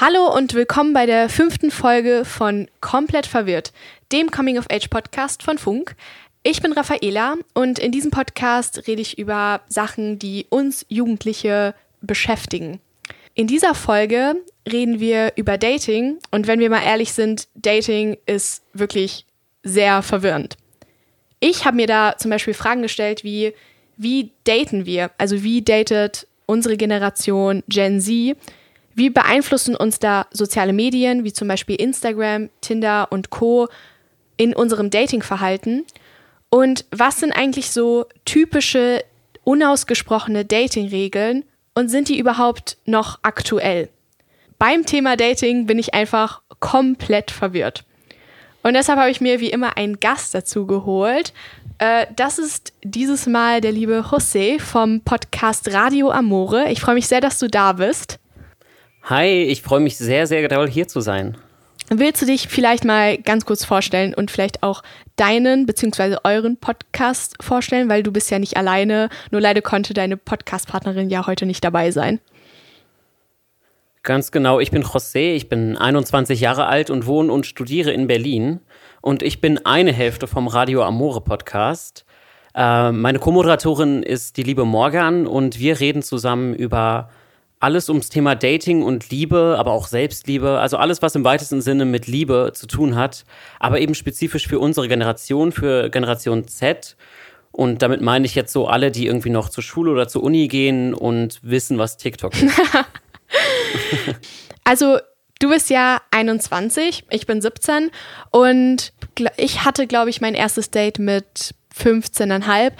Hallo und willkommen bei der fünften Folge von Komplett verwirrt, dem Coming of Age Podcast von Funk. Ich bin Raffaela und in diesem Podcast rede ich über Sachen, die uns Jugendliche beschäftigen. In dieser Folge reden wir über Dating und wenn wir mal ehrlich sind, Dating ist wirklich sehr verwirrend. Ich habe mir da zum Beispiel Fragen gestellt wie, wie daten wir? Also wie datet unsere Generation Gen Z? Wie beeinflussen uns da soziale Medien wie zum Beispiel Instagram, Tinder und Co in unserem Datingverhalten? Und was sind eigentlich so typische, unausgesprochene Datingregeln und sind die überhaupt noch aktuell? Beim Thema Dating bin ich einfach komplett verwirrt. Und deshalb habe ich mir wie immer einen Gast dazu geholt. Äh, das ist dieses Mal der liebe José vom Podcast Radio Amore. Ich freue mich sehr, dass du da bist. Hi, ich freue mich sehr, sehr doll hier zu sein. Willst du dich vielleicht mal ganz kurz vorstellen und vielleicht auch deinen bzw. euren Podcast vorstellen, weil du bist ja nicht alleine, nur leider konnte deine Podcast-Partnerin ja heute nicht dabei sein. Ganz genau, ich bin José, ich bin 21 Jahre alt und wohne und studiere in Berlin. Und ich bin eine Hälfte vom Radio Amore Podcast. Äh, meine Co-Moderatorin ist die liebe Morgan und wir reden zusammen über alles ums Thema Dating und Liebe, aber auch Selbstliebe, also alles, was im weitesten Sinne mit Liebe zu tun hat, aber eben spezifisch für unsere Generation, für Generation Z. Und damit meine ich jetzt so alle, die irgendwie noch zur Schule oder zur Uni gehen und wissen, was TikTok ist. also du bist ja 21, ich bin 17 und ich hatte, glaube ich, mein erstes Date mit 15,5.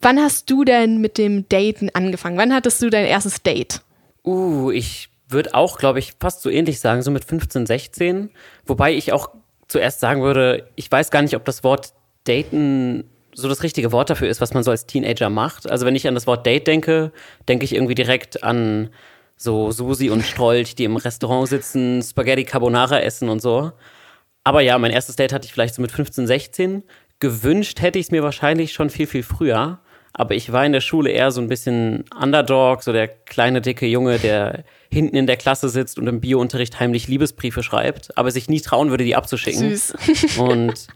Wann hast du denn mit dem Daten angefangen? Wann hattest du dein erstes Date? Uh, ich würde auch, glaube ich, fast so ähnlich sagen, so mit 15, 16. Wobei ich auch zuerst sagen würde, ich weiß gar nicht, ob das Wort daten so das richtige Wort dafür ist, was man so als Teenager macht. Also wenn ich an das Wort Date denke, denke ich irgendwie direkt an so Susi und Strolch, die im Restaurant sitzen, Spaghetti Carbonara essen und so. Aber ja, mein erstes Date hatte ich vielleicht so mit 15, 16. Gewünscht hätte ich es mir wahrscheinlich schon viel, viel früher. Aber ich war in der Schule eher so ein bisschen Underdog, so der kleine, dicke Junge, der hinten in der Klasse sitzt und im Biounterricht heimlich Liebesbriefe schreibt, aber sich nie trauen würde, die abzuschicken. Süß. Und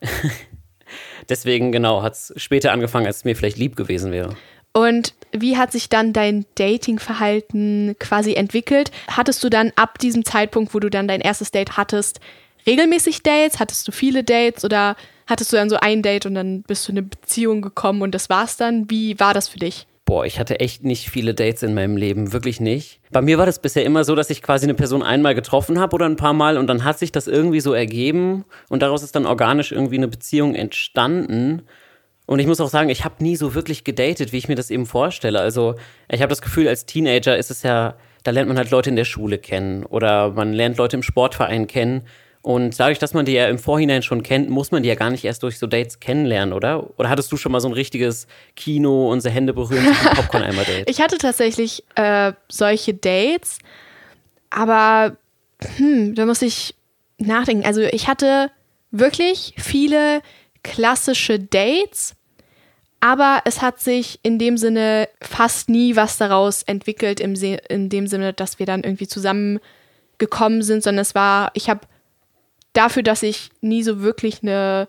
deswegen, genau, hat es später angefangen, als es mir vielleicht lieb gewesen wäre. Und wie hat sich dann dein Datingverhalten quasi entwickelt? Hattest du dann ab diesem Zeitpunkt, wo du dann dein erstes Date hattest, regelmäßig Dates? Hattest du viele Dates oder hattest du dann so ein Date und dann bist du in eine Beziehung gekommen und das war's dann? Wie war das für dich? Boah, ich hatte echt nicht viele Dates in meinem Leben, wirklich nicht. Bei mir war das bisher immer so, dass ich quasi eine Person einmal getroffen habe oder ein paar Mal und dann hat sich das irgendwie so ergeben und daraus ist dann organisch irgendwie eine Beziehung entstanden. Und ich muss auch sagen, ich habe nie so wirklich gedatet, wie ich mir das eben vorstelle. Also ich habe das Gefühl, als Teenager ist es ja, da lernt man halt Leute in der Schule kennen oder man lernt Leute im Sportverein kennen. Und dadurch, dass man die ja im Vorhinein schon kennt, muss man die ja gar nicht erst durch so Dates kennenlernen, oder? Oder hattest du schon mal so ein richtiges Kino, unsere Hände berühren, Popcorn einmal Date? Ich hatte tatsächlich äh, solche Dates, aber hm, da muss ich nachdenken. Also ich hatte wirklich viele klassische Dates, aber es hat sich in dem Sinne fast nie was daraus entwickelt, im in dem Sinne, dass wir dann irgendwie zusammengekommen sind, sondern es war, ich habe dafür, dass ich nie so wirklich eine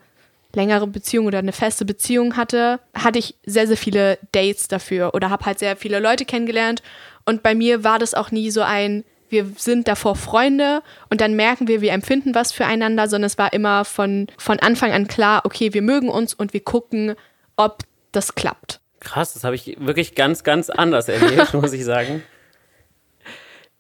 längere Beziehung oder eine feste Beziehung hatte, hatte ich sehr, sehr viele Dates dafür oder habe halt sehr viele Leute kennengelernt. Und bei mir war das auch nie so ein, wir sind davor Freunde und dann merken wir, wir empfinden was füreinander, sondern es war immer von, von Anfang an klar, okay, wir mögen uns und wir gucken, ob das klappt. Krass, das habe ich wirklich ganz, ganz anders erlebt, muss ich sagen.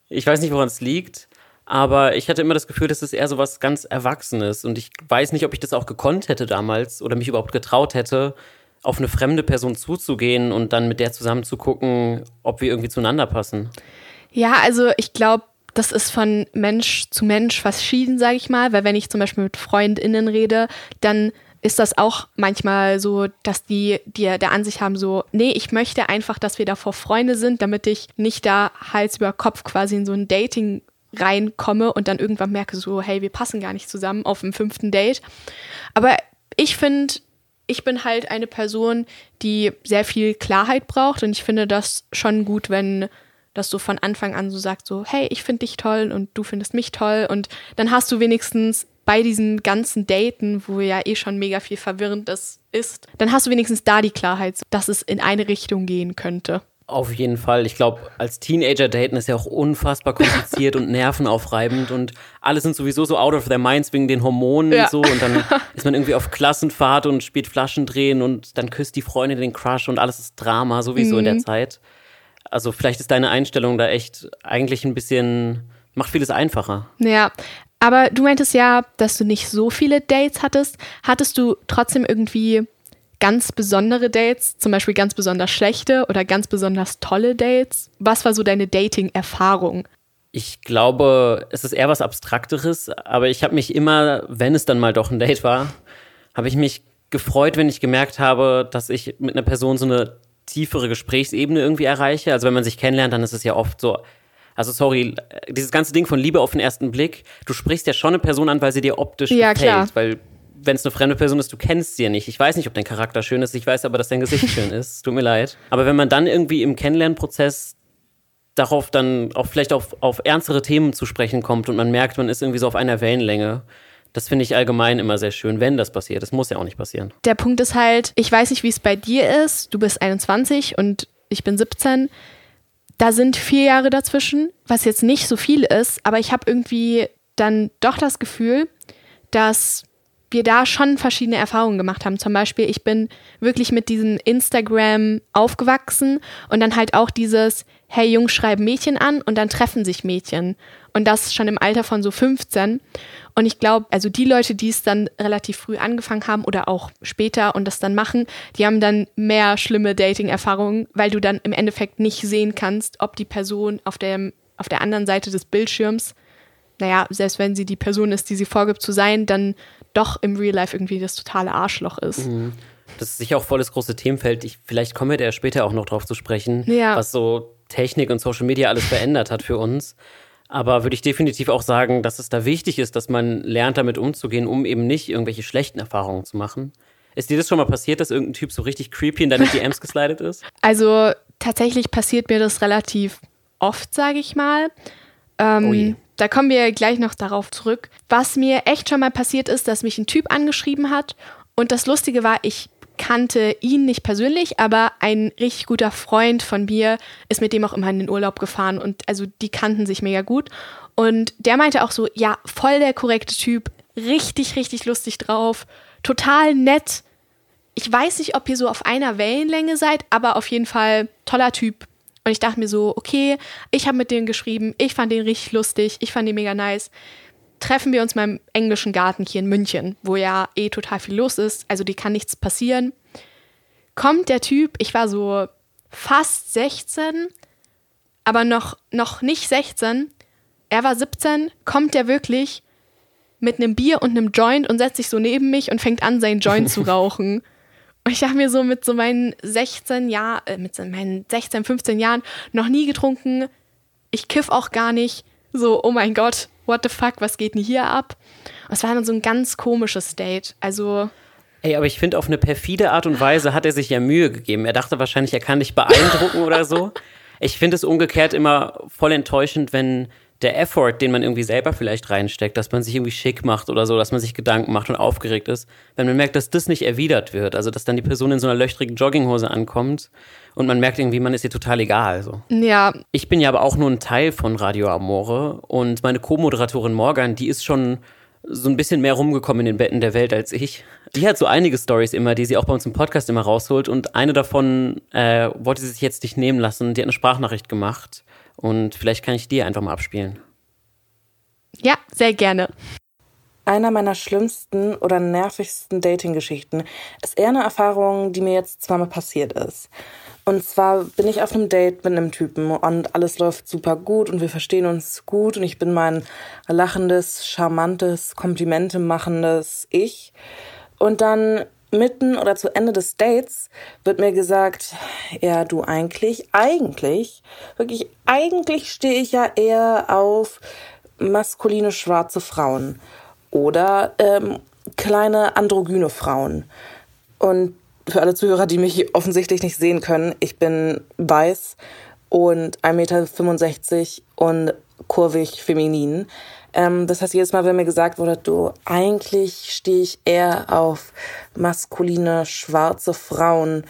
Ich weiß nicht, woran es liegt, aber ich hatte immer das Gefühl, dass es eher so was ganz Erwachsenes und ich weiß nicht, ob ich das auch gekonnt hätte damals oder mich überhaupt getraut hätte, auf eine fremde Person zuzugehen und dann mit der zusammen zu gucken, ob wir irgendwie zueinander passen. Ja, also ich glaube, das ist von Mensch zu Mensch verschieden, sage ich mal, weil wenn ich zum Beispiel mit FreundInnen rede, dann ist das auch manchmal so, dass die, die der Ansicht haben, so, nee, ich möchte einfach, dass wir davor Freunde sind, damit ich nicht da Hals über Kopf quasi in so ein Dating reinkomme und dann irgendwann merke so, hey, wir passen gar nicht zusammen auf dem fünften Date. Aber ich finde, ich bin halt eine Person, die sehr viel Klarheit braucht und ich finde das schon gut, wenn dass du von Anfang an so sagst, so, hey, ich finde dich toll und du findest mich toll. Und dann hast du wenigstens bei diesen ganzen Daten, wo ja eh schon mega viel Verwirrendes ist, dann hast du wenigstens da die Klarheit, dass es in eine Richtung gehen könnte. Auf jeden Fall. Ich glaube, als Teenager daten ist ja auch unfassbar kompliziert und nervenaufreibend und alle sind sowieso so out of their minds wegen den Hormonen ja. und so und dann ist man irgendwie auf Klassenfahrt und spielt Flaschen drehen und dann küsst die Freundin den Crush und alles ist Drama sowieso mhm. in der mhm. Zeit. Also vielleicht ist deine Einstellung da echt eigentlich ein bisschen macht vieles einfacher. Ja, aber du meintest ja, dass du nicht so viele Dates hattest. Hattest du trotzdem irgendwie ganz besondere Dates, zum Beispiel ganz besonders schlechte oder ganz besonders tolle Dates? Was war so deine Dating-Erfahrung? Ich glaube, es ist eher was Abstrakteres, aber ich habe mich immer, wenn es dann mal doch ein Date war, habe ich mich gefreut, wenn ich gemerkt habe, dass ich mit einer Person so eine tiefere Gesprächsebene irgendwie erreiche. Also wenn man sich kennenlernt, dann ist es ja oft so, also sorry, dieses ganze Ding von Liebe auf den ersten Blick, du sprichst ja schon eine Person an, weil sie dir optisch ja, gefällt, klar. weil wenn es eine fremde Person ist, du kennst sie ja nicht. Ich weiß nicht, ob dein Charakter schön ist, ich weiß aber, dass dein Gesicht schön ist. Tut mir leid. Aber wenn man dann irgendwie im Kennenlernprozess darauf dann auch vielleicht auf, auf ernstere Themen zu sprechen kommt und man merkt, man ist irgendwie so auf einer Wellenlänge, das finde ich allgemein immer sehr schön, wenn das passiert. Das muss ja auch nicht passieren. Der Punkt ist halt, ich weiß nicht, wie es bei dir ist. Du bist 21 und ich bin 17. Da sind vier Jahre dazwischen, was jetzt nicht so viel ist, aber ich habe irgendwie dann doch das Gefühl, dass wir da schon verschiedene Erfahrungen gemacht haben. Zum Beispiel, ich bin wirklich mit diesem Instagram aufgewachsen und dann halt auch dieses, hey Jungs schreiben Mädchen an und dann treffen sich Mädchen. Und das schon im Alter von so 15. Und ich glaube, also die Leute, die es dann relativ früh angefangen haben oder auch später und das dann machen, die haben dann mehr schlimme Dating-Erfahrungen, weil du dann im Endeffekt nicht sehen kannst, ob die Person auf der, auf der anderen Seite des Bildschirms, naja, selbst wenn sie die Person ist, die sie vorgibt zu sein, dann doch im Real Life irgendwie das totale Arschloch ist. Mhm. Das ist sicher auch voll das große Themenfeld. Ich, vielleicht kommen wir da später auch noch drauf zu sprechen, ja. was so Technik und Social Media alles verändert hat für uns. Aber würde ich definitiv auch sagen, dass es da wichtig ist, dass man lernt, damit umzugehen, um eben nicht irgendwelche schlechten Erfahrungen zu machen. Ist dir das schon mal passiert, dass irgendein Typ so richtig creepy in deine DMs geslidet ist? Also tatsächlich passiert mir das relativ oft, sage ich mal. Ähm, oh da kommen wir gleich noch darauf zurück. Was mir echt schon mal passiert ist, dass mich ein Typ angeschrieben hat. Und das Lustige war, ich kannte ihn nicht persönlich, aber ein richtig guter Freund von mir ist mit dem auch immer in den Urlaub gefahren und also die kannten sich mega gut. Und der meinte auch so, ja, voll der korrekte Typ, richtig, richtig lustig drauf, total nett. Ich weiß nicht, ob ihr so auf einer Wellenlänge seid, aber auf jeden Fall toller Typ. Und ich dachte mir so, okay, ich habe mit dem geschrieben, ich fand den richtig lustig, ich fand den mega nice treffen wir uns mal im englischen Garten hier in München, wo ja eh total viel los ist, also die kann nichts passieren. Kommt der Typ, ich war so fast 16, aber noch, noch nicht 16, er war 17, kommt der wirklich mit einem Bier und einem Joint und setzt sich so neben mich und fängt an, seinen Joint zu rauchen. Ich dachte mir so mit so meinen 16 Jahren, äh, mit so meinen 16, 15 Jahren noch nie getrunken. Ich kiff auch gar nicht. So, oh mein Gott, what the fuck, was geht denn hier ab? Und es war dann so ein ganz komisches Date. Also. Ey, aber ich finde, auf eine perfide Art und Weise hat er sich ja Mühe gegeben. Er dachte wahrscheinlich, er kann dich beeindrucken oder so. Ich finde es umgekehrt immer voll enttäuschend, wenn der Effort, den man irgendwie selber vielleicht reinsteckt, dass man sich irgendwie schick macht oder so, dass man sich Gedanken macht und aufgeregt ist, wenn man merkt, dass das nicht erwidert wird, also dass dann die Person in so einer löchrigen Jogginghose ankommt und man merkt irgendwie, man ist ihr total egal. So. Ja. Ich bin ja aber auch nur ein Teil von Radio Amore und meine Co-Moderatorin Morgan, die ist schon so ein bisschen mehr rumgekommen in den Betten der Welt als ich. Die hat so einige Stories immer, die sie auch bei uns im Podcast immer rausholt und eine davon äh, wollte sie sich jetzt nicht nehmen lassen. Die hat eine Sprachnachricht gemacht und vielleicht kann ich die einfach mal abspielen. Ja, sehr gerne. Einer meiner schlimmsten oder nervigsten Dating-Geschichten ist eher eine Erfahrung, die mir jetzt zweimal passiert ist. Und zwar bin ich auf einem Date mit einem Typen und alles läuft super gut und wir verstehen uns gut und ich bin mein lachendes, charmantes, Komplimente machendes Ich. Und dann mitten oder zu Ende des Dates wird mir gesagt, ja, du eigentlich, eigentlich, wirklich, eigentlich stehe ich ja eher auf maskuline schwarze Frauen oder ähm, kleine androgyne Frauen. Und für alle Zuhörer, die mich offensichtlich nicht sehen können, ich bin weiß und 1,65 Meter und kurvig feminin. Ähm, das heißt, jedes Mal, wenn mir gesagt wurde, du, eigentlich stehe ich eher auf maskuline, schwarze Frauen,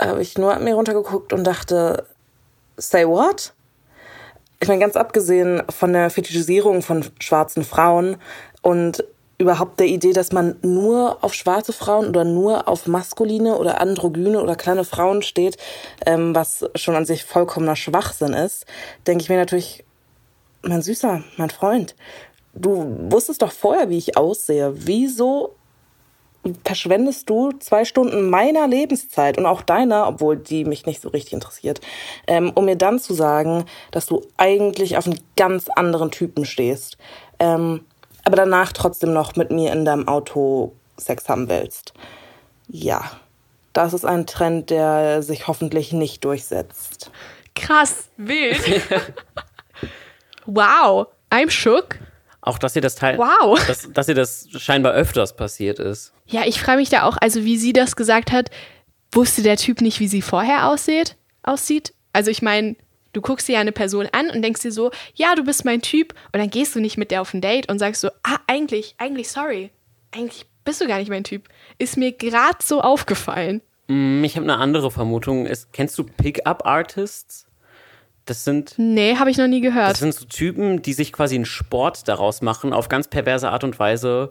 habe ich nur an mir runtergeguckt und dachte, say what? Ich meine, ganz abgesehen von der Fetischisierung von schwarzen Frauen und überhaupt der Idee, dass man nur auf schwarze Frauen oder nur auf maskuline oder androgyne oder kleine Frauen steht, ähm, was schon an sich vollkommener Schwachsinn ist, denke ich mir natürlich, mein Süßer, mein Freund, du wusstest doch vorher, wie ich aussehe. Wieso verschwendest du zwei Stunden meiner Lebenszeit und auch deiner, obwohl die mich nicht so richtig interessiert, ähm, um mir dann zu sagen, dass du eigentlich auf einen ganz anderen Typen stehst, ähm, aber danach trotzdem noch mit mir in deinem Auto Sex haben willst. Ja, das ist ein Trend, der sich hoffentlich nicht durchsetzt. Krass, wild. wow, I'm shook. Auch, dass ihr das Teil, Wow. dass, dass ihr das scheinbar öfters passiert ist. Ja, ich frage mich da auch, also wie sie das gesagt hat, wusste der Typ nicht, wie sie vorher aussieht? aussieht? Also ich meine, du guckst dir ja eine Person an und denkst dir so, ja, du bist mein Typ und dann gehst du nicht mit der auf ein Date und sagst so, ah, eigentlich, eigentlich, sorry, eigentlich bist du gar nicht mein Typ. Ist mir gerade so aufgefallen. Hm, Ich habe eine andere Vermutung. Es, kennst du Pickup-Artists? Das sind, Nee, habe ich noch nie das gehört. sind so Typen, die sich quasi einen Sport daraus machen, auf ganz perverse Art und Weise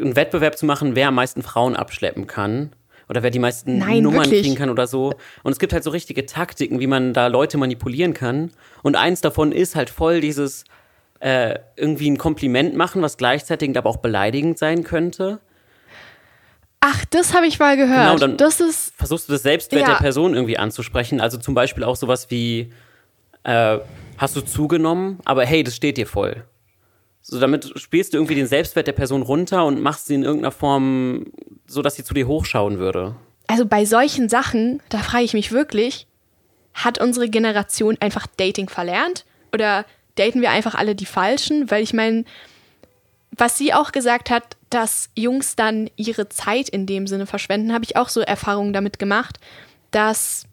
einen Wettbewerb zu machen, wer am meisten Frauen abschleppen kann. Oder wer die meisten Nein, Nummern wirklich? kriegen kann oder so. Und es gibt halt so richtige Taktiken, wie man da Leute manipulieren kann. Und eins davon ist halt voll dieses äh, irgendwie ein Kompliment machen, was gleichzeitig aber auch beleidigend sein könnte. Ach, das habe ich mal gehört. Genau, dann- das ist, versuchst du das Selbstwert Ja. der Person irgendwie anzusprechen. Also zum Beispiel auch sowas wie, äh, hast du zugenommen, aber hey, das steht dir voll. So, damit spielst du irgendwie den Selbstwert der Person runter und machst sie in irgendeiner Form so, dass sie zu dir hochschauen würde. also bei solchen Sachen, da frage ich mich wirklich, hat unsere Generation einfach Dating verlernt? Oder daten wir einfach alle die Falschen? Weil ich meine, was sie auch gesagt hat, dass Jungs dann ihre Zeit in dem Sinne verschwenden, habe ich auch so Erfahrungen damit gemacht, dass,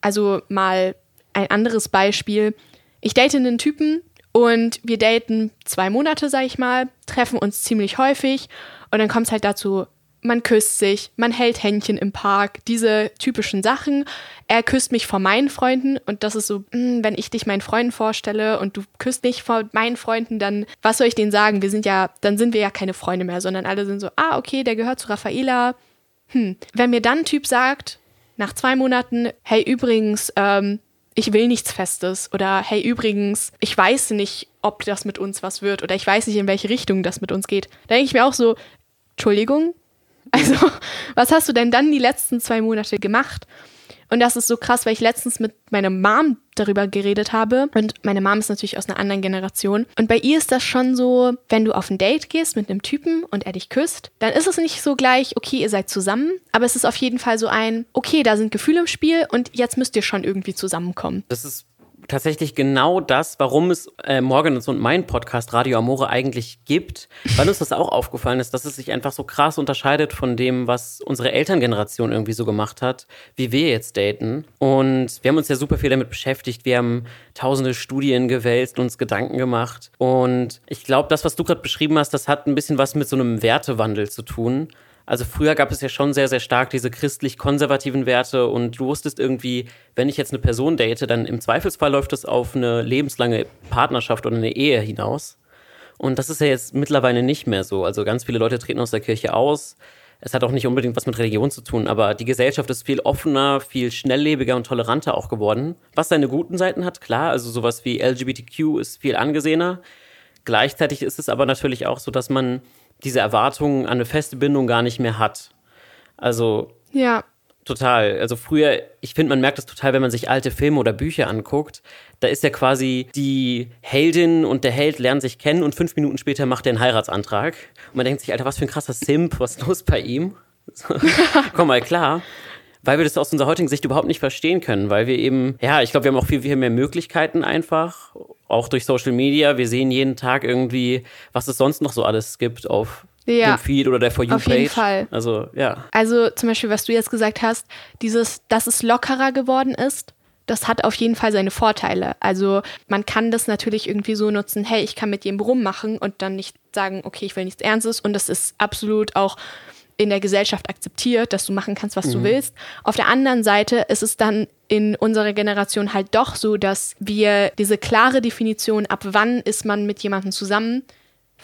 also mal ein anderes Beispiel, ich date einen Typen und wir daten zwei Monate, sag ich mal, treffen uns ziemlich häufig und dann kommt es halt dazu, man küsst sich, man hält Händchen im Park, diese typischen Sachen. Er küsst mich vor meinen Freunden und das ist so, mm, wenn ich dich meinen Freunden vorstelle und du küsst mich vor meinen Freunden, dann, was soll ich denen sagen? Wir sind ja, dann sind wir ja keine Freunde mehr, sondern alle sind so, ah, okay, der gehört zu Raffaela. Hm. Wenn mir dann ein Typ sagt, nach zwei Monaten, hey, übrigens, ähm, ich will nichts Festes oder hey, übrigens, ich weiß nicht, ob das mit uns was wird oder ich weiß nicht, in welche Richtung das mit uns geht. Da denke ich mir auch so, Entschuldigung, also was hast du denn dann die letzten zwei Monate gemacht? Und das ist so krass, weil ich letztens mit meiner Mom darüber geredet habe. Und meine Mom ist natürlich aus einer anderen Generation. Und bei ihr ist das schon so, wenn du auf ein Date gehst mit einem Typen und er dich küsst, dann ist es nicht so gleich, okay, ihr seid zusammen. Aber es ist auf jeden Fall so ein, okay, da sind Gefühle im Spiel und jetzt müsst ihr schon irgendwie zusammenkommen. Das ist tatsächlich genau das, warum es äh, Morgan und mein Podcast Radio Amore eigentlich gibt, weil uns das auch aufgefallen ist, dass es sich einfach so krass unterscheidet von dem, was unsere Elterngeneration irgendwie so gemacht hat, wie wir jetzt daten. Und wir haben uns ja super viel damit beschäftigt. Wir haben tausende Studien gewälzt, uns Gedanken gemacht. Und ich glaube, das, was du gerade beschrieben hast, das hat ein bisschen was mit so einem Wertewandel zu tun. Also früher gab es ja schon sehr, sehr stark diese christlich-konservativen Werte und du wusstest irgendwie, wenn ich jetzt eine Person date, dann im Zweifelsfall läuft das auf eine lebenslange Partnerschaft oder eine Ehe hinaus. Und das ist ja jetzt mittlerweile nicht mehr so. Also ganz viele Leute treten aus der Kirche aus. Es hat auch nicht unbedingt was mit Religion zu tun, aber die Gesellschaft ist viel offener, viel schnelllebiger und toleranter auch geworden. Was seine guten Seiten hat, klar. Also sowas wie LGBTQ ist viel angesehener. Gleichzeitig ist es aber natürlich auch so, dass man diese Erwartungen an eine feste Bindung gar nicht mehr hat. Also Ja, total. Also früher, ich finde, man merkt das total, wenn man sich alte Filme oder Bücher anguckt. Da ist ja quasi die Heldin und der Held lernen sich kennen und fünf Minuten später macht er einen Heiratsantrag. Und man denkt sich, Alter, was für ein krasser Simp, was ist los bei ihm? Komm mal klar. Weil wir das aus unserer heutigen Sicht überhaupt nicht verstehen können, weil wir eben, ja, ich glaube, wir haben auch viel, viel mehr Möglichkeiten einfach, auch durch Social Media. Wir sehen jeden Tag irgendwie, was es sonst noch so alles gibt auf Ja, dem Feed oder der For You-Page. auf jeden Fall. Also, ja. Also zum Beispiel, was du jetzt gesagt hast, dieses, dass es lockerer geworden ist, das hat auf jeden Fall seine Vorteile. Also man kann das natürlich irgendwie so nutzen, hey, ich kann mit jedem rummachen und dann nicht sagen, okay, ich will nichts Ernstes. Und das ist absolut auch in der Gesellschaft akzeptiert, dass du machen kannst, was mhm. du willst. Auf der anderen Seite ist es dann in unserer Generation halt doch so, dass wir diese klare Definition, ab wann ist man mit jemandem zusammen,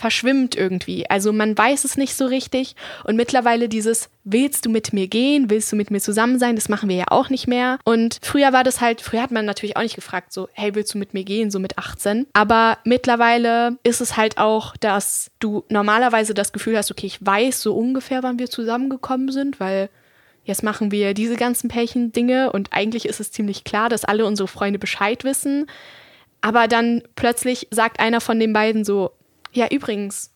verschwimmt irgendwie. Also man weiß es nicht so richtig. Und mittlerweile dieses, willst du mit mir gehen? Willst du mit mir zusammen sein? Das machen wir ja auch nicht mehr. Und früher war das halt, früher hat man natürlich auch nicht gefragt, so, hey, willst du mit mir gehen? So mit 18. Aber mittlerweile ist es halt auch, dass du normalerweise das Gefühl hast, okay, ich weiß so ungefähr, wann wir zusammengekommen sind, weil jetzt machen wir diese ganzen Pärchen-Dinge und eigentlich ist es ziemlich klar, dass alle unsere Freunde Bescheid wissen. Aber dann plötzlich sagt einer von den beiden so, ja, übrigens,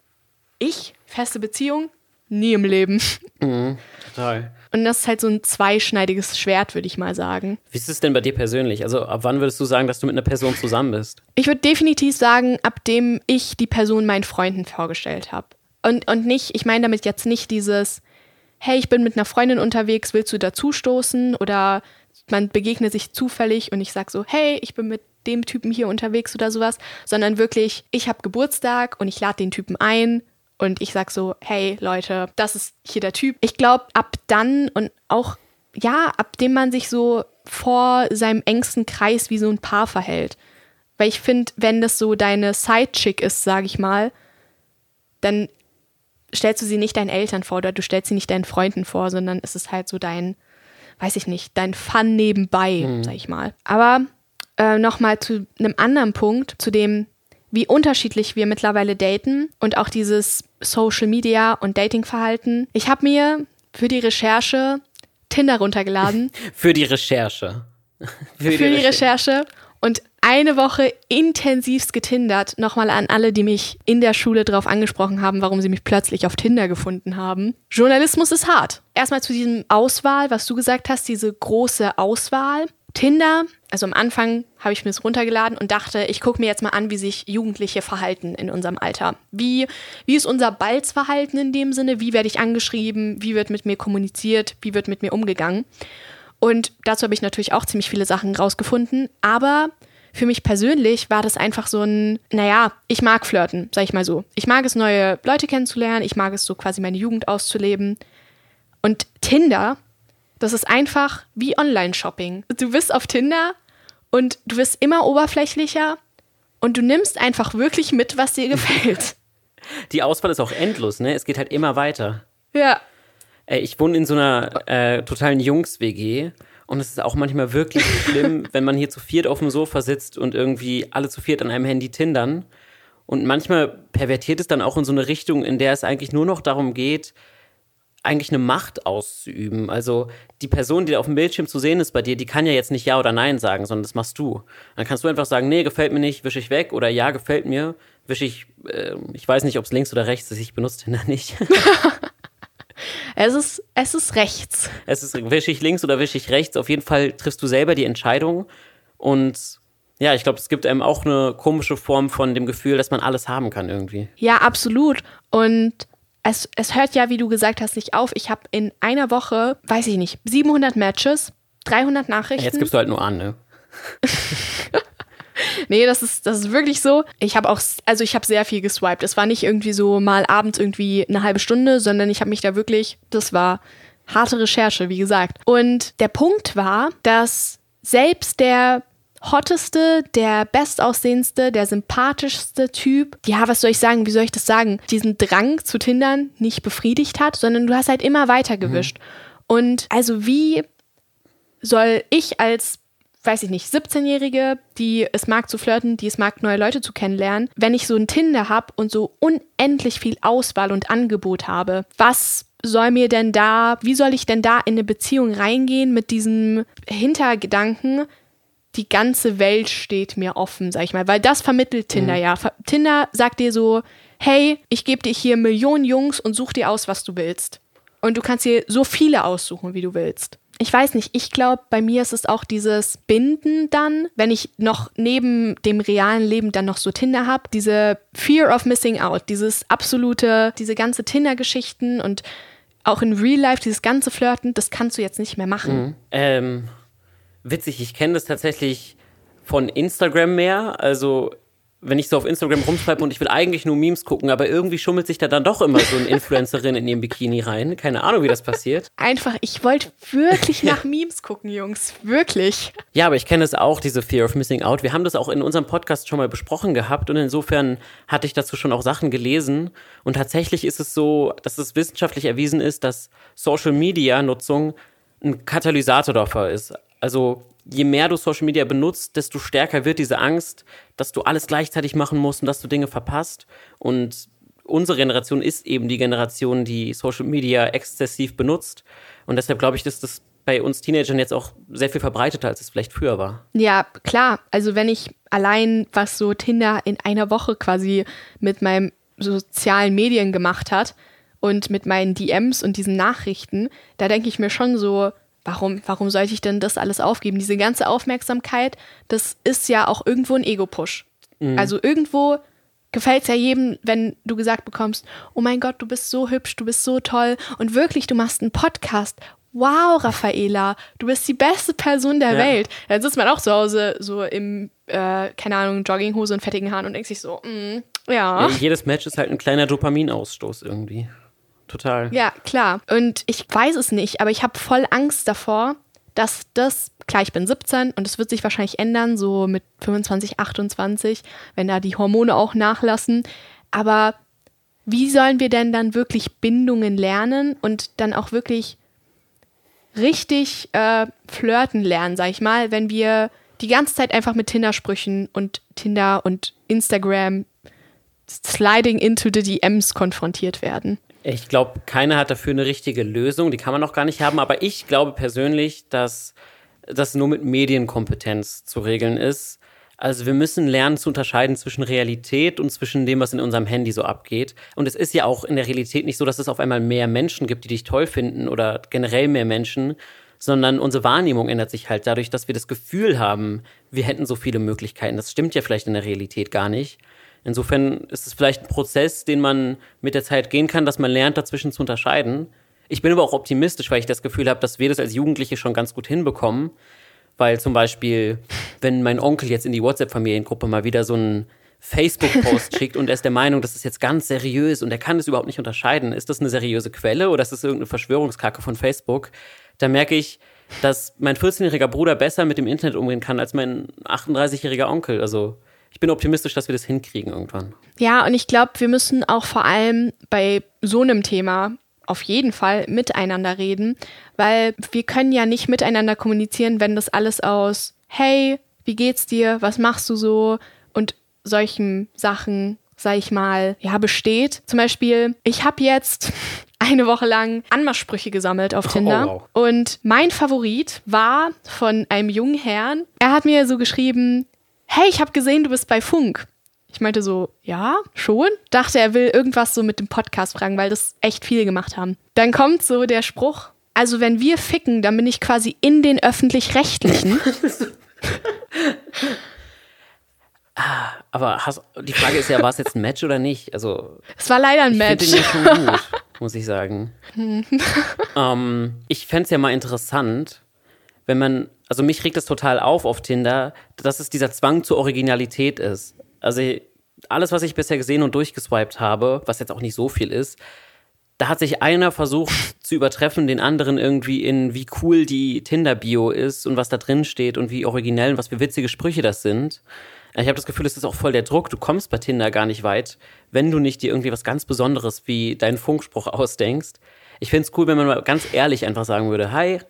ich, feste Beziehung, nie im Leben. Mhm, total. Und das ist halt so ein zweischneidiges Schwert, würde ich mal sagen. Wie ist es denn bei dir persönlich? Also ab wann würdest du sagen, dass du mit einer Person zusammen bist? Ich würde definitiv sagen, ab dem ich die Person meinen Freunden vorgestellt habe. Und, und nicht, ich meine damit jetzt nicht dieses, hey, ich bin mit einer Freundin unterwegs, willst du dazustoßen? Oder man begegnet sich zufällig und ich sage so, hey, ich bin mit dem Typen hier unterwegs oder sowas, sondern wirklich, ich habe Geburtstag und ich lade den Typen ein und ich sag so, hey Leute, das ist hier der Typ. Ich glaube, ab dann und auch, ja, ab dem man sich so vor seinem engsten Kreis wie so ein Paar verhält. Weil ich finde, wenn das so deine Sidechick ist, sage ich mal, dann stellst du sie nicht deinen Eltern vor oder du stellst sie nicht deinen Freunden vor, sondern es ist halt so dein, weiß ich nicht, dein Fun nebenbei, mhm. sag ich mal. Aber äh, nochmal zu einem anderen Punkt, zu dem, wie unterschiedlich wir mittlerweile daten und auch dieses Social Media und Datingverhalten. Ich habe mir für die Recherche Tinder runtergeladen. für die Recherche. für, die, für die Recherche. Und eine Woche intensivst getindert. Nochmal an alle, die mich in der Schule darauf angesprochen haben, warum sie mich plötzlich auf Tinder gefunden haben. Journalismus ist hart. Erstmal zu diesem Auswahl, was du gesagt hast, diese große Auswahl. Tinder, also am Anfang habe ich mir es runtergeladen und dachte, ich gucke mir jetzt mal an, wie sich Jugendliche verhalten in unserem Alter. Wie, wie ist unser Balzverhalten in dem Sinne? Wie werde ich angeschrieben? Wie wird mit mir kommuniziert? Wie wird mit mir umgegangen? Und dazu habe ich natürlich auch ziemlich viele Sachen rausgefunden. Aber für mich persönlich war das einfach so ein, naja, ich mag flirten, sag ich mal so. Ich mag es, neue Leute kennenzulernen. Ich mag es so quasi meine Jugend auszuleben. Und Tinder das ist einfach wie Online-Shopping. Du bist auf Tinder und du wirst immer oberflächlicher und du nimmst einfach wirklich mit, was dir gefällt. Die Auswahl ist auch endlos, ne? Es geht halt immer weiter. Ja. Ich wohne in so einer äh, totalen Jungs-WG und es ist auch manchmal wirklich schlimm, wenn man hier zu viert auf dem Sofa sitzt und irgendwie alle zu viert an einem Handy tindern. Und manchmal pervertiert es dann auch in so eine Richtung, in der es eigentlich nur noch darum geht, eigentlich eine Macht auszuüben. Also die Person, die auf dem Bildschirm zu sehen ist bei dir, die kann ja jetzt nicht Ja oder Nein sagen, sondern das machst du. Dann kannst du einfach sagen, nee, gefällt mir nicht, wische ich weg oder ja, gefällt mir, wische ich, äh, ich weiß nicht, ob es links oder rechts ist, ich benutze Tinder nicht. es, ist, es ist rechts. Es ist, wische ich links oder wische ich rechts, auf jeden Fall triffst du selber die Entscheidung und ja, ich glaube, es gibt einem auch eine komische Form von dem Gefühl, dass man alles haben kann irgendwie. Ja, absolut. Und es, es hört ja, wie du gesagt hast, nicht auf. Ich habe in einer Woche, weiß ich nicht, 700 Matches, 300 Nachrichten. Jetzt gibst du halt nur an, ne? nee, das ist, das ist wirklich so. Ich habe auch, also ich habe sehr viel geswiped. Es war nicht irgendwie so mal abends irgendwie eine halbe Stunde, sondern ich habe mich da wirklich, das war harte Recherche, wie gesagt. Und der Punkt war, dass selbst der hotteste, der bestaussehendste, der sympathischste Typ, ja, was soll ich sagen, wie soll ich das sagen, diesen Drang zu Tindern nicht befriedigt hat, sondern du hast halt immer weiter gewischt. Mhm. Und also wie soll ich als weiß ich nicht, 17-Jährige, die es mag zu flirten, die es mag, neue Leute zu kennenlernen, wenn ich so ein Tinder habe und so unendlich viel Auswahl und Angebot habe, was soll mir denn da, wie soll ich denn da in eine Beziehung reingehen mit diesem Hintergedanken, die ganze Welt steht mir offen, sag ich mal. Weil das vermittelt Tinder mhm. ja. Tinder sagt dir so, hey, ich gebe dir hier Millionen Jungs und such dir aus, was du willst. Und du kannst dir so viele aussuchen, wie du willst. Ich weiß nicht, ich glaube, bei mir ist es auch dieses Binden dann, wenn ich noch neben dem realen Leben dann noch so Tinder habe, diese Fear of Missing Out, dieses absolute, diese ganze Tinder-Geschichten und auch in Real Life, dieses ganze Flirten, das kannst du jetzt nicht mehr machen. Mhm. Ähm, witzig, ich kenne das tatsächlich von Instagram mehr. Also wenn ich so auf Instagram rumschreibe und ich will eigentlich nur Memes gucken, aber irgendwie schummelt sich da dann doch immer so eine Influencerin in ihrem Bikini rein. Keine Ahnung, wie das passiert. Einfach, ich wollte wirklich nach Memes gucken, Jungs. Wirklich. Ja, aber ich kenne es auch, diese Fear of Missing Out. Wir haben das auch in unserem Podcast schon mal besprochen gehabt und insofern hatte ich dazu schon auch Sachen gelesen. Und tatsächlich ist es so, dass es wissenschaftlich erwiesen ist, dass Social Media Nutzung ein Katalysator dafür ist. Also je mehr du Social Media benutzt, desto stärker wird diese Angst, dass du alles gleichzeitig machen musst und dass du Dinge verpasst. Und unsere Generation ist eben die Generation, die Social Media exzessiv benutzt. Und deshalb glaube ich, dass das bei uns Teenagern jetzt auch sehr viel verbreiteter, als es vielleicht früher war. Ja, klar. Also wenn ich allein, was so Tinder in einer Woche quasi mit meinen sozialen Medien gemacht hat und mit meinen DMs und diesen Nachrichten, da denke ich mir schon so, warum, warum sollte ich denn das alles aufgeben? Diese ganze Aufmerksamkeit, das ist ja auch irgendwo ein Ego-Push. Mhm. Also irgendwo gefällt es ja jedem, wenn du gesagt bekommst, oh mein Gott, du bist so hübsch, du bist so toll und wirklich, du machst einen Podcast. Wow, Raffaela, du bist die beste Person der ja. Welt. Dann sitzt man auch zu Hause so im, äh, keine Ahnung, Jogginghose und fettigen Haaren und denkt sich so, mm, ja. ja. Jedes Match ist halt ein kleiner Dopaminausstoß irgendwie total. Ja, klar. Und ich weiß es nicht, aber ich habe voll Angst davor, dass das, klar, ich bin 17 und es wird sich wahrscheinlich ändern, so mit 25, 28, wenn da die Hormone auch nachlassen. Aber wie sollen wir denn dann wirklich Bindungen lernen und dann auch wirklich richtig äh, flirten lernen, sag ich mal, wenn wir die ganze Zeit einfach mit Tinder-Sprüchen und Tinder und Instagram sliding into the DMs konfrontiert werden. Ich glaube, keiner hat dafür eine richtige Lösung. Die kann man auch gar nicht haben. Aber ich glaube persönlich, dass das nur mit Medienkompetenz zu regeln ist. Also wir müssen lernen zu unterscheiden zwischen Realität und zwischen dem, was in unserem Handy so abgeht. Und es ist ja auch in der Realität nicht so, dass es auf einmal mehr Menschen gibt, die dich toll finden oder generell mehr Menschen, sondern unsere Wahrnehmung ändert sich halt dadurch, dass wir das Gefühl haben, wir hätten so viele Möglichkeiten. Das stimmt ja vielleicht in der Realität gar nicht. Insofern ist es vielleicht ein Prozess, den man mit der Zeit gehen kann, dass man lernt, dazwischen zu unterscheiden. Ich bin aber auch optimistisch, weil ich das Gefühl habe, dass wir das als Jugendliche schon ganz gut hinbekommen. Weil zum Beispiel, wenn mein Onkel jetzt in die WhatsApp-Familiengruppe mal wieder so einen Facebook-Post schickt und er ist der Meinung, das ist jetzt ganz seriös und er kann es überhaupt nicht unterscheiden, ist das eine seriöse Quelle oder ist das irgendeine Verschwörungskacke von Facebook? Da merke ich, dass mein 14-jähriger Bruder besser mit dem Internet umgehen kann als mein 38-jähriger Onkel. Also ich bin optimistisch, dass wir das hinkriegen irgendwann. Ja, und ich glaube, wir müssen auch vor allem bei so einem Thema auf jeden Fall miteinander reden, weil wir können ja nicht miteinander kommunizieren, wenn das alles aus Hey, wie geht's dir? Was machst du so? Und solchen Sachen, sag ich mal, ja, besteht. Zum Beispiel, ich habe jetzt eine Woche lang Anmachsprüche gesammelt auf Tinder. Oh, wow. Und mein Favorit war von einem jungen Herrn. Er hat mir so geschrieben, hey, ich habe gesehen, du bist bei Funk. Ich meinte so, ja, schon. Dachte, er will irgendwas so mit dem Podcast fragen, weil das echt viel gemacht haben. Dann kommt so der Spruch, also wenn wir ficken, dann bin ich quasi in den öffentlich-rechtlichen. ah, aber hast, die Frage ist ja, war es jetzt ein Match oder nicht? Also, es war leider ein ich Match. Den schon gut, muss ich sagen. ähm, ich fände es ja mal interessant, wenn man also mich regt es total auf auf Tinder, dass es dieser Zwang zur Originalität ist. Also alles, was ich bisher gesehen und durchgeswiped habe, was jetzt auch nicht so viel ist, da hat sich einer versucht zu übertreffen, den anderen irgendwie in wie cool die Tinder-Bio ist und was da drin steht und wie originell und was für witzige Sprüche das sind. Ich habe das Gefühl, es ist auch voll der Druck. Du kommst bei Tinder gar nicht weit, wenn du nicht dir irgendwie was ganz Besonderes wie deinen Funkspruch ausdenkst. Ich finde es cool, wenn man mal ganz ehrlich einfach sagen würde, hi,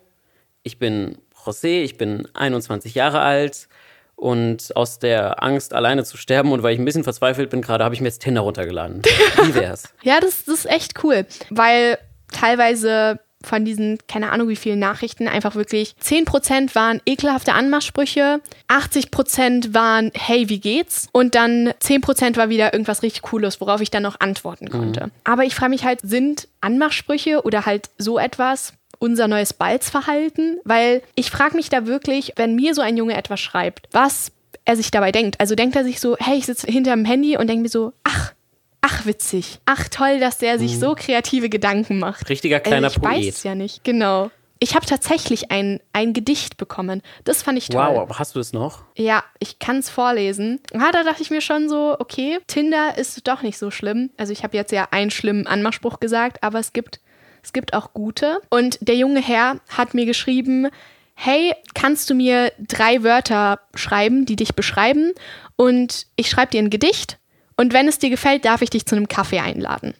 ich bin José, ich bin 21 Jahre alt und aus der Angst, alleine zu sterben und weil ich ein bisschen verzweifelt bin gerade, habe ich mir jetzt Tinder runtergeladen. Wie wär's? ja, das, das ist echt cool, weil teilweise von diesen, keine Ahnung wie vielen Nachrichten, einfach wirklich 10% waren ekelhafte Anmachsprüche, 80% waren, hey, wie geht's? Und dann 10% war wieder irgendwas richtig Cooles, worauf ich dann noch antworten konnte. Mhm. Aber ich frage mich halt, sind Anmachsprüche oder halt so etwas unser neues Balzverhalten? Weil ich frage mich da wirklich, wenn mir so ein Junge etwas schreibt, was er sich dabei denkt. Also denkt er sich so, hey, ich sitze hinter dem Handy und denke mir so, ach, ach witzig, ach toll, dass der sich mhm. so kreative Gedanken macht. Richtiger kleiner also ich Poet. Ich weiß es ja nicht, genau. Ich habe tatsächlich ein, ein Gedicht bekommen. Das fand ich toll. Wow, aber hast du es noch? Ja, ich kann es vorlesen. Ja, da dachte ich mir schon so, okay, Tinder ist doch nicht so schlimm. Also ich habe jetzt ja einen schlimmen Anmachspruch gesagt, aber es gibt, es gibt auch gute. Und der junge Herr hat mir geschrieben, hey, kannst du mir drei Wörter schreiben, die dich beschreiben? Und ich schreibe dir ein Gedicht. Und wenn es dir gefällt, darf ich dich zu einem Kaffee einladen.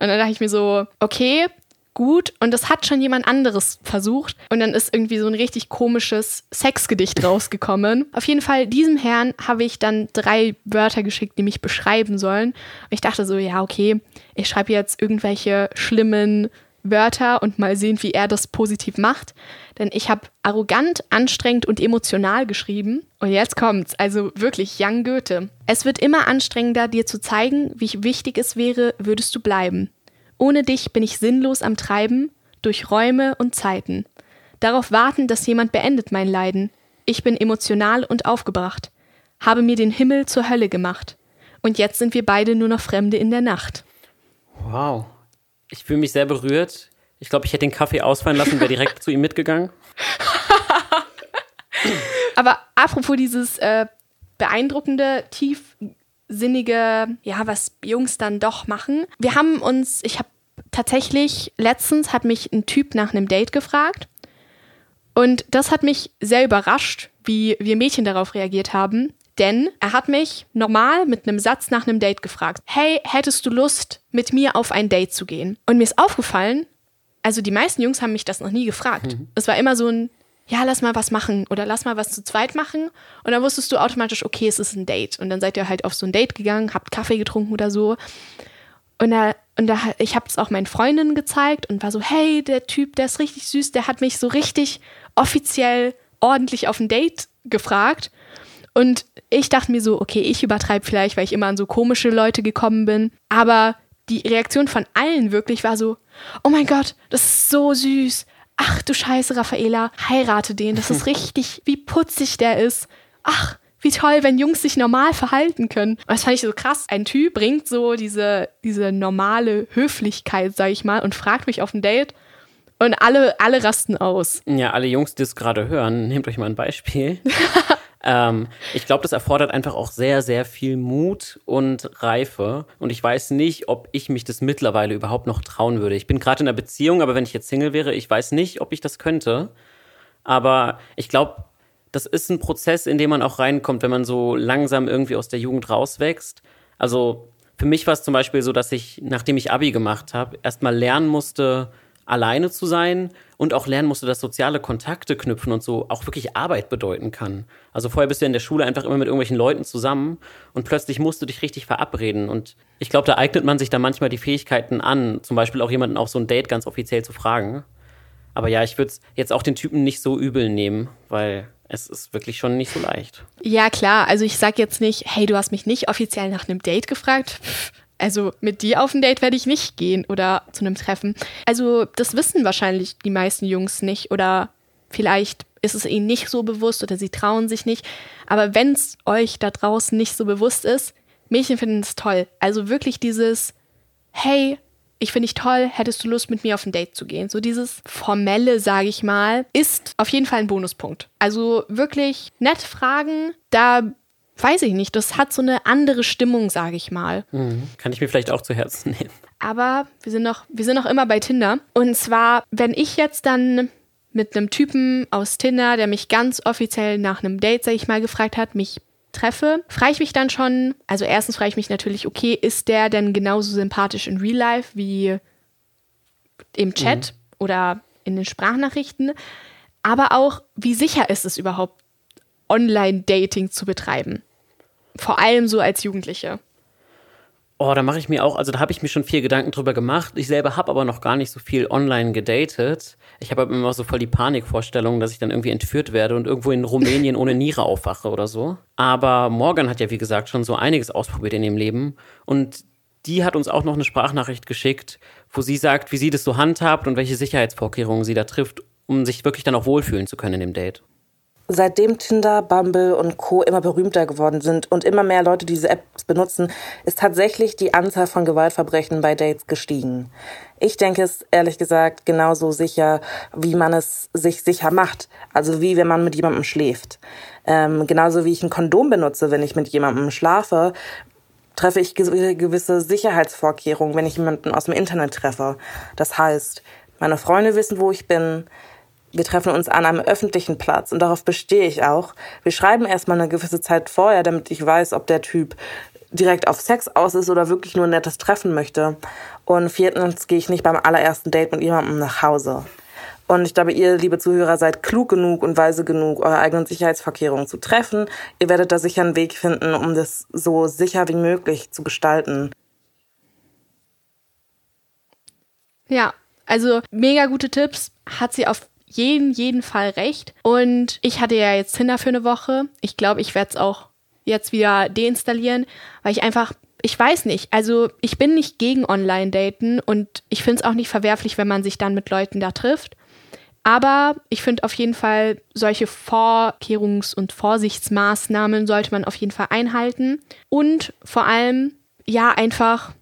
Und dann dachte ich mir so, okay, gut. Und das hat schon jemand anderes versucht. Und dann ist irgendwie so ein richtig komisches Sexgedicht rausgekommen. Auf jeden Fall, diesem Herrn habe ich dann drei Wörter geschickt, die mich beschreiben sollen. Und ich dachte so, ja, okay, ich schreibe jetzt irgendwelche schlimmen Wörter und mal sehen, wie er das positiv macht. Denn ich habe arrogant, anstrengend und emotional geschrieben. Und jetzt kommt's, also wirklich Young Goethe. Es wird immer anstrengender, dir zu zeigen, wie wichtig es wäre, würdest du bleiben. Ohne dich bin ich sinnlos am Treiben, durch Räume und Zeiten. Darauf warten, dass jemand beendet mein Leiden. Ich bin emotional und aufgebracht. Habe mir den Himmel zur Hölle gemacht. Und jetzt sind wir beide nur noch Fremde in der Nacht. Wow. Ich fühle mich sehr berührt. Ich glaube, ich hätte den Kaffee ausfallen lassen, wäre direkt zu ihm mitgegangen. Aber apropos dieses äh, beeindruckende, tiefsinnige, ja, was Jungs dann doch machen. Wir haben uns, ich habe tatsächlich, letztens hat mich ein Typ nach einem Date gefragt. Und das hat mich sehr überrascht, wie wir Mädchen darauf reagiert haben. Denn er hat mich normal mit einem Satz nach einem Date gefragt. Hey, hättest du Lust, mit mir auf ein Date zu gehen? Und mir ist aufgefallen, also die meisten Jungs haben mich das noch nie gefragt. Mhm. Es war immer so ein, ja, lass mal was machen oder lass mal was zu zweit machen. Und dann wusstest du automatisch, okay, es ist ein Date. Und dann seid ihr halt auf so ein Date gegangen, habt Kaffee getrunken oder so. Und da, und da, ich habe es auch meinen Freundinnen gezeigt und war so, hey, der Typ, der ist richtig süß, der hat mich so richtig offiziell ordentlich auf ein Date gefragt. Und ich dachte mir so, okay, ich übertreibe vielleicht, weil ich immer an so komische Leute gekommen bin. Aber die Reaktion von allen wirklich war so, oh mein Gott, das ist so süß. Ach du Scheiße, Raffaela, heirate den. Das ist richtig, wie putzig der ist. Ach, wie toll, wenn Jungs sich normal verhalten können. Und das fand ich so krass. Ein Typ bringt so diese, diese normale Höflichkeit, sag ich mal, und fragt mich auf ein Date. Und alle, alle rasten aus. Ja, alle Jungs, die es gerade hören, nehmt euch mal ein Beispiel. Ähm, ich glaube, das erfordert einfach auch sehr, sehr viel Mut und Reife. Und ich weiß nicht, ob ich mich das mittlerweile überhaupt noch trauen würde. Ich bin gerade in einer Beziehung, aber wenn ich jetzt Single wäre, ich weiß nicht, ob ich das könnte. Aber ich glaube, das ist ein Prozess, in den man auch reinkommt, wenn man so langsam irgendwie aus der Jugend rauswächst. Also für mich war es zum Beispiel so, dass ich, nachdem ich Abi gemacht habe, erstmal lernen musste, alleine zu sein und auch lernen musste, dass soziale Kontakte knüpfen und so auch wirklich Arbeit bedeuten kann. Also vorher bist du in der Schule einfach immer mit irgendwelchen Leuten zusammen und plötzlich musst du dich richtig verabreden. Und ich glaube, da eignet man sich dann manchmal die Fähigkeiten an, zum Beispiel auch jemanden auf so ein Date ganz offiziell zu fragen. Aber ja, ich würde jetzt auch den Typen nicht so übel nehmen, weil es ist wirklich schon nicht so leicht. Ja, klar. Also ich sag jetzt nicht, hey, du hast mich nicht offiziell nach einem Date gefragt. Also mit dir auf ein Date werde ich nicht gehen oder zu einem Treffen. Also das wissen wahrscheinlich die meisten Jungs nicht oder vielleicht ist es ihnen nicht so bewusst oder sie trauen sich nicht. Aber wenn es euch da draußen nicht so bewusst ist, Mädchen finden es toll. Also wirklich dieses, hey, ich finde dich toll, hättest du Lust mit mir auf ein Date zu gehen? So dieses formelle, sage ich mal, ist auf jeden Fall ein Bonuspunkt. Also wirklich nett fragen, da weiß ich nicht, das hat so eine andere Stimmung, sage ich mal. Mhm. Kann ich mir vielleicht auch zu Herzen nehmen. Aber wir sind noch, wir sind noch immer bei Tinder. Und zwar, wenn ich jetzt dann mit einem Typen aus Tinder, der mich ganz offiziell nach einem Date, sag ich mal, gefragt hat, mich treffe, frage ich mich dann schon, also erstens frage ich mich natürlich, okay, ist der denn genauso sympathisch in Real Life wie im Chat mhm. oder in den Sprachnachrichten? Aber auch, wie sicher ist es überhaupt, Online-Dating zu betreiben. Vor allem so als Jugendliche. Oh, da mache ich mir auch, also da habe ich mir schon viel Gedanken drüber gemacht. Ich selber habe aber noch gar nicht so viel online gedatet. Ich habe immer so voll die Panikvorstellung, dass ich dann irgendwie entführt werde und irgendwo in Rumänien ohne Niere aufwache oder so. Aber Morgan hat ja, wie gesagt, schon so einiges ausprobiert in ihrem Leben. Und die hat uns auch noch eine Sprachnachricht geschickt, wo sie sagt, wie sie das so handhabt und welche Sicherheitsvorkehrungen sie da trifft, um sich wirklich dann auch wohlfühlen zu können in dem Date. Seitdem Tinder, Bumble und Co. immer berühmter geworden sind und immer mehr Leute diese Apps benutzen, ist tatsächlich die Anzahl von Gewaltverbrechen bei Dates gestiegen. Ich denke es ehrlich gesagt genauso sicher, wie man es sich sicher macht. Also wie wenn man mit jemandem schläft. Ähm, genauso wie ich ein Kondom benutze, wenn ich mit jemandem schlafe, treffe ich gewisse Sicherheitsvorkehrungen, wenn ich jemanden aus dem Internet treffe. Das heißt, meine Freunde wissen, wo ich bin, wir treffen uns an einem öffentlichen Platz und darauf bestehe ich auch. Wir schreiben erstmal eine gewisse Zeit vorher, damit ich weiß, ob der Typ direkt auf Sex aus ist oder wirklich nur ein nettes Treffen möchte. Und viertens gehe ich nicht beim allerersten Date mit jemandem nach Hause. Und ich glaube, ihr, liebe Zuhörer, seid klug genug und weise genug, eure eigenen Sicherheitsvorkehrungen zu treffen. Ihr werdet da sicher einen Weg finden, um das so sicher wie möglich zu gestalten. Ja, also mega gute Tipps. Hat sie auf jeden, jeden Fall recht. Und ich hatte ja jetzt Tinder für eine Woche. Ich glaube, ich werde es auch jetzt wieder deinstallieren, weil ich einfach, ich weiß nicht, also ich bin nicht gegen Online-Daten und ich finde es auch nicht verwerflich, wenn man sich dann mit Leuten da trifft. Aber ich finde auf jeden Fall, solche Vorkehrungs- und Vorsichtsmaßnahmen sollte man auf jeden Fall einhalten. Und vor allem, ja, einfach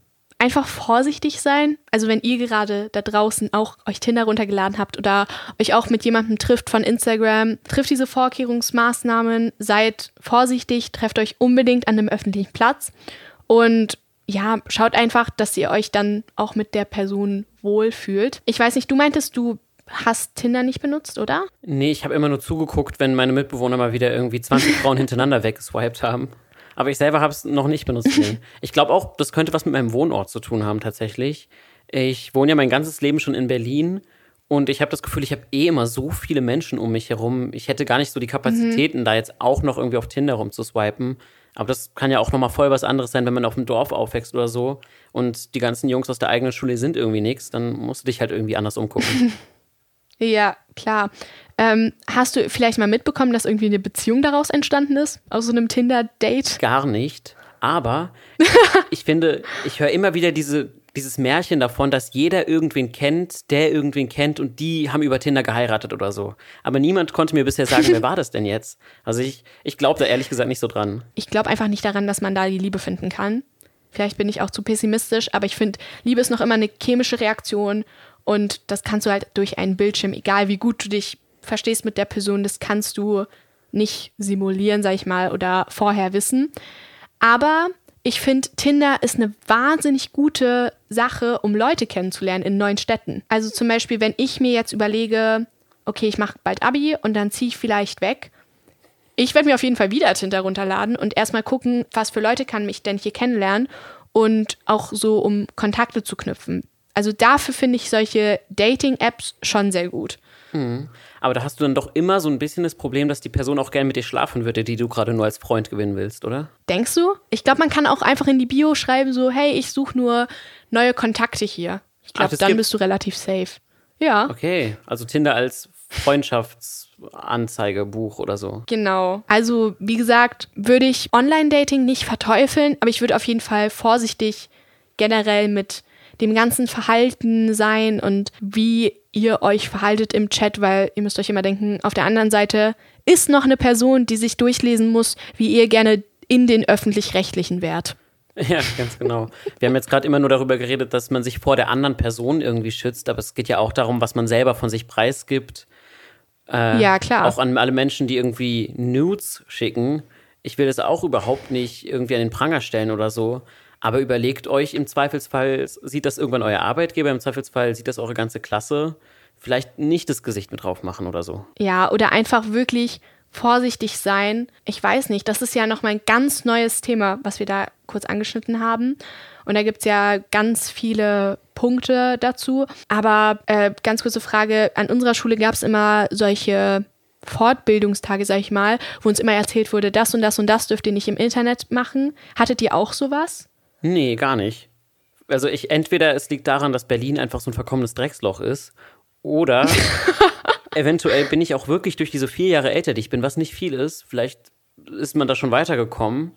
einfach vorsichtig sein. Also wenn ihr gerade da draußen auch euch Tinder runtergeladen habt oder euch auch mit jemandem trifft von Instagram, trifft diese Vorkehrungsmaßnahmen, seid vorsichtig, trefft euch unbedingt an einem öffentlichen Platz und ja, schaut einfach, dass ihr euch dann auch mit der Person wohlfühlt. Ich weiß nicht, du meintest, du hast Tinder nicht benutzt, oder? Nee, ich habe immer nur zugeguckt, wenn meine Mitbewohner mal wieder irgendwie 20 Frauen hintereinander weggeswiped haben. Aber ich selber habe es noch nicht benutzt. Nee. Ich glaube auch, das könnte was mit meinem Wohnort zu tun haben tatsächlich. Ich wohne ja mein ganzes Leben schon in Berlin und ich habe das Gefühl, ich habe eh immer so viele Menschen um mich herum. Ich hätte gar nicht so die Kapazitäten, mhm. da jetzt auch noch irgendwie auf Tinder rumzuswipen. Aber das kann ja auch nochmal voll was anderes sein, wenn man auf dem Dorf aufwächst oder so und die ganzen Jungs aus der eigenen Schule sind irgendwie nichts, dann musst du dich halt irgendwie anders umgucken. ja, klar. Ähm, hast du vielleicht mal mitbekommen, dass irgendwie eine Beziehung daraus entstanden ist? Aus so einem Tinder-Date? Gar nicht. Aber ich finde, ich höre immer wieder diese, dieses Märchen davon, dass jeder irgendwen kennt, der irgendwen kennt und die haben über Tinder geheiratet oder so. Aber niemand konnte mir bisher sagen, wer war das denn jetzt? Also ich, ich glaube da ehrlich gesagt nicht so dran. Ich glaube einfach nicht daran, dass man da die Liebe finden kann. Vielleicht bin ich auch zu pessimistisch, aber ich finde, Liebe ist noch immer eine chemische Reaktion und das kannst du halt durch einen Bildschirm, egal wie gut du dich verstehst mit der Person, das kannst du nicht simulieren, sag ich mal, oder vorher wissen. Aber ich finde, Tinder ist eine wahnsinnig gute Sache, um Leute kennenzulernen in neuen Städten. Also zum Beispiel, wenn ich mir jetzt überlege, okay, ich mache bald Abi und dann ziehe ich vielleicht weg. Ich werde mir auf jeden Fall wieder Tinder runterladen und erstmal gucken, was für Leute kann mich denn hier kennenlernen und auch so, um Kontakte zu knüpfen. Also dafür finde ich solche Dating-Apps schon sehr gut. Hm. Aber da hast du dann doch immer so ein bisschen das Problem, dass die Person auch gerne mit dir schlafen würde, die du gerade nur als Freund gewinnen willst, oder? Denkst du? Ich glaube, man kann auch einfach in die Bio schreiben, so, hey, ich suche nur neue Kontakte hier. Ich glaube, dann bist du relativ safe. Ja. Okay, also Tinder als Freundschaftsanzeigebuch oder so. Genau. Also, wie gesagt, würde ich Online-Dating nicht verteufeln, aber ich würde auf jeden Fall vorsichtig generell mit dem ganzen Verhalten sein und wie ihr euch verhaltet im Chat, weil ihr müsst euch immer denken, auf der anderen Seite ist noch eine Person, die sich durchlesen muss, wie ihr gerne in den öffentlich-rechtlichen wärt. Ja, ganz genau. Wir haben jetzt gerade immer nur darüber geredet, dass man sich vor der anderen Person irgendwie schützt, aber es geht ja auch darum, was man selber von sich preisgibt. Äh, ja, klar. Auch an alle Menschen, die irgendwie Nudes schicken. Ich will das auch überhaupt nicht irgendwie an den Pranger stellen oder so. Aber überlegt euch im Zweifelsfall, sieht das irgendwann euer Arbeitgeber, im Zweifelsfall sieht das eure ganze Klasse. Vielleicht nicht das Gesicht mit drauf machen oder so. Ja, oder einfach wirklich vorsichtig sein. Ich weiß nicht, das ist ja nochmal ein ganz neues Thema, was wir da kurz angeschnitten haben. Und da gibt es ja ganz viele Punkte dazu. Aber äh, ganz kurze Frage, an unserer Schule gab es immer solche Fortbildungstage, sag ich mal, wo uns immer erzählt wurde, das und das und das dürft ihr nicht im Internet machen. Hattet ihr auch sowas? Nee, gar nicht. Also ich entweder es liegt daran, dass Berlin einfach so ein verkommenes Drecksloch ist, oder eventuell bin ich auch wirklich durch diese vier Jahre älter, die ich bin, was nicht viel ist. Vielleicht ist man da schon weitergekommen.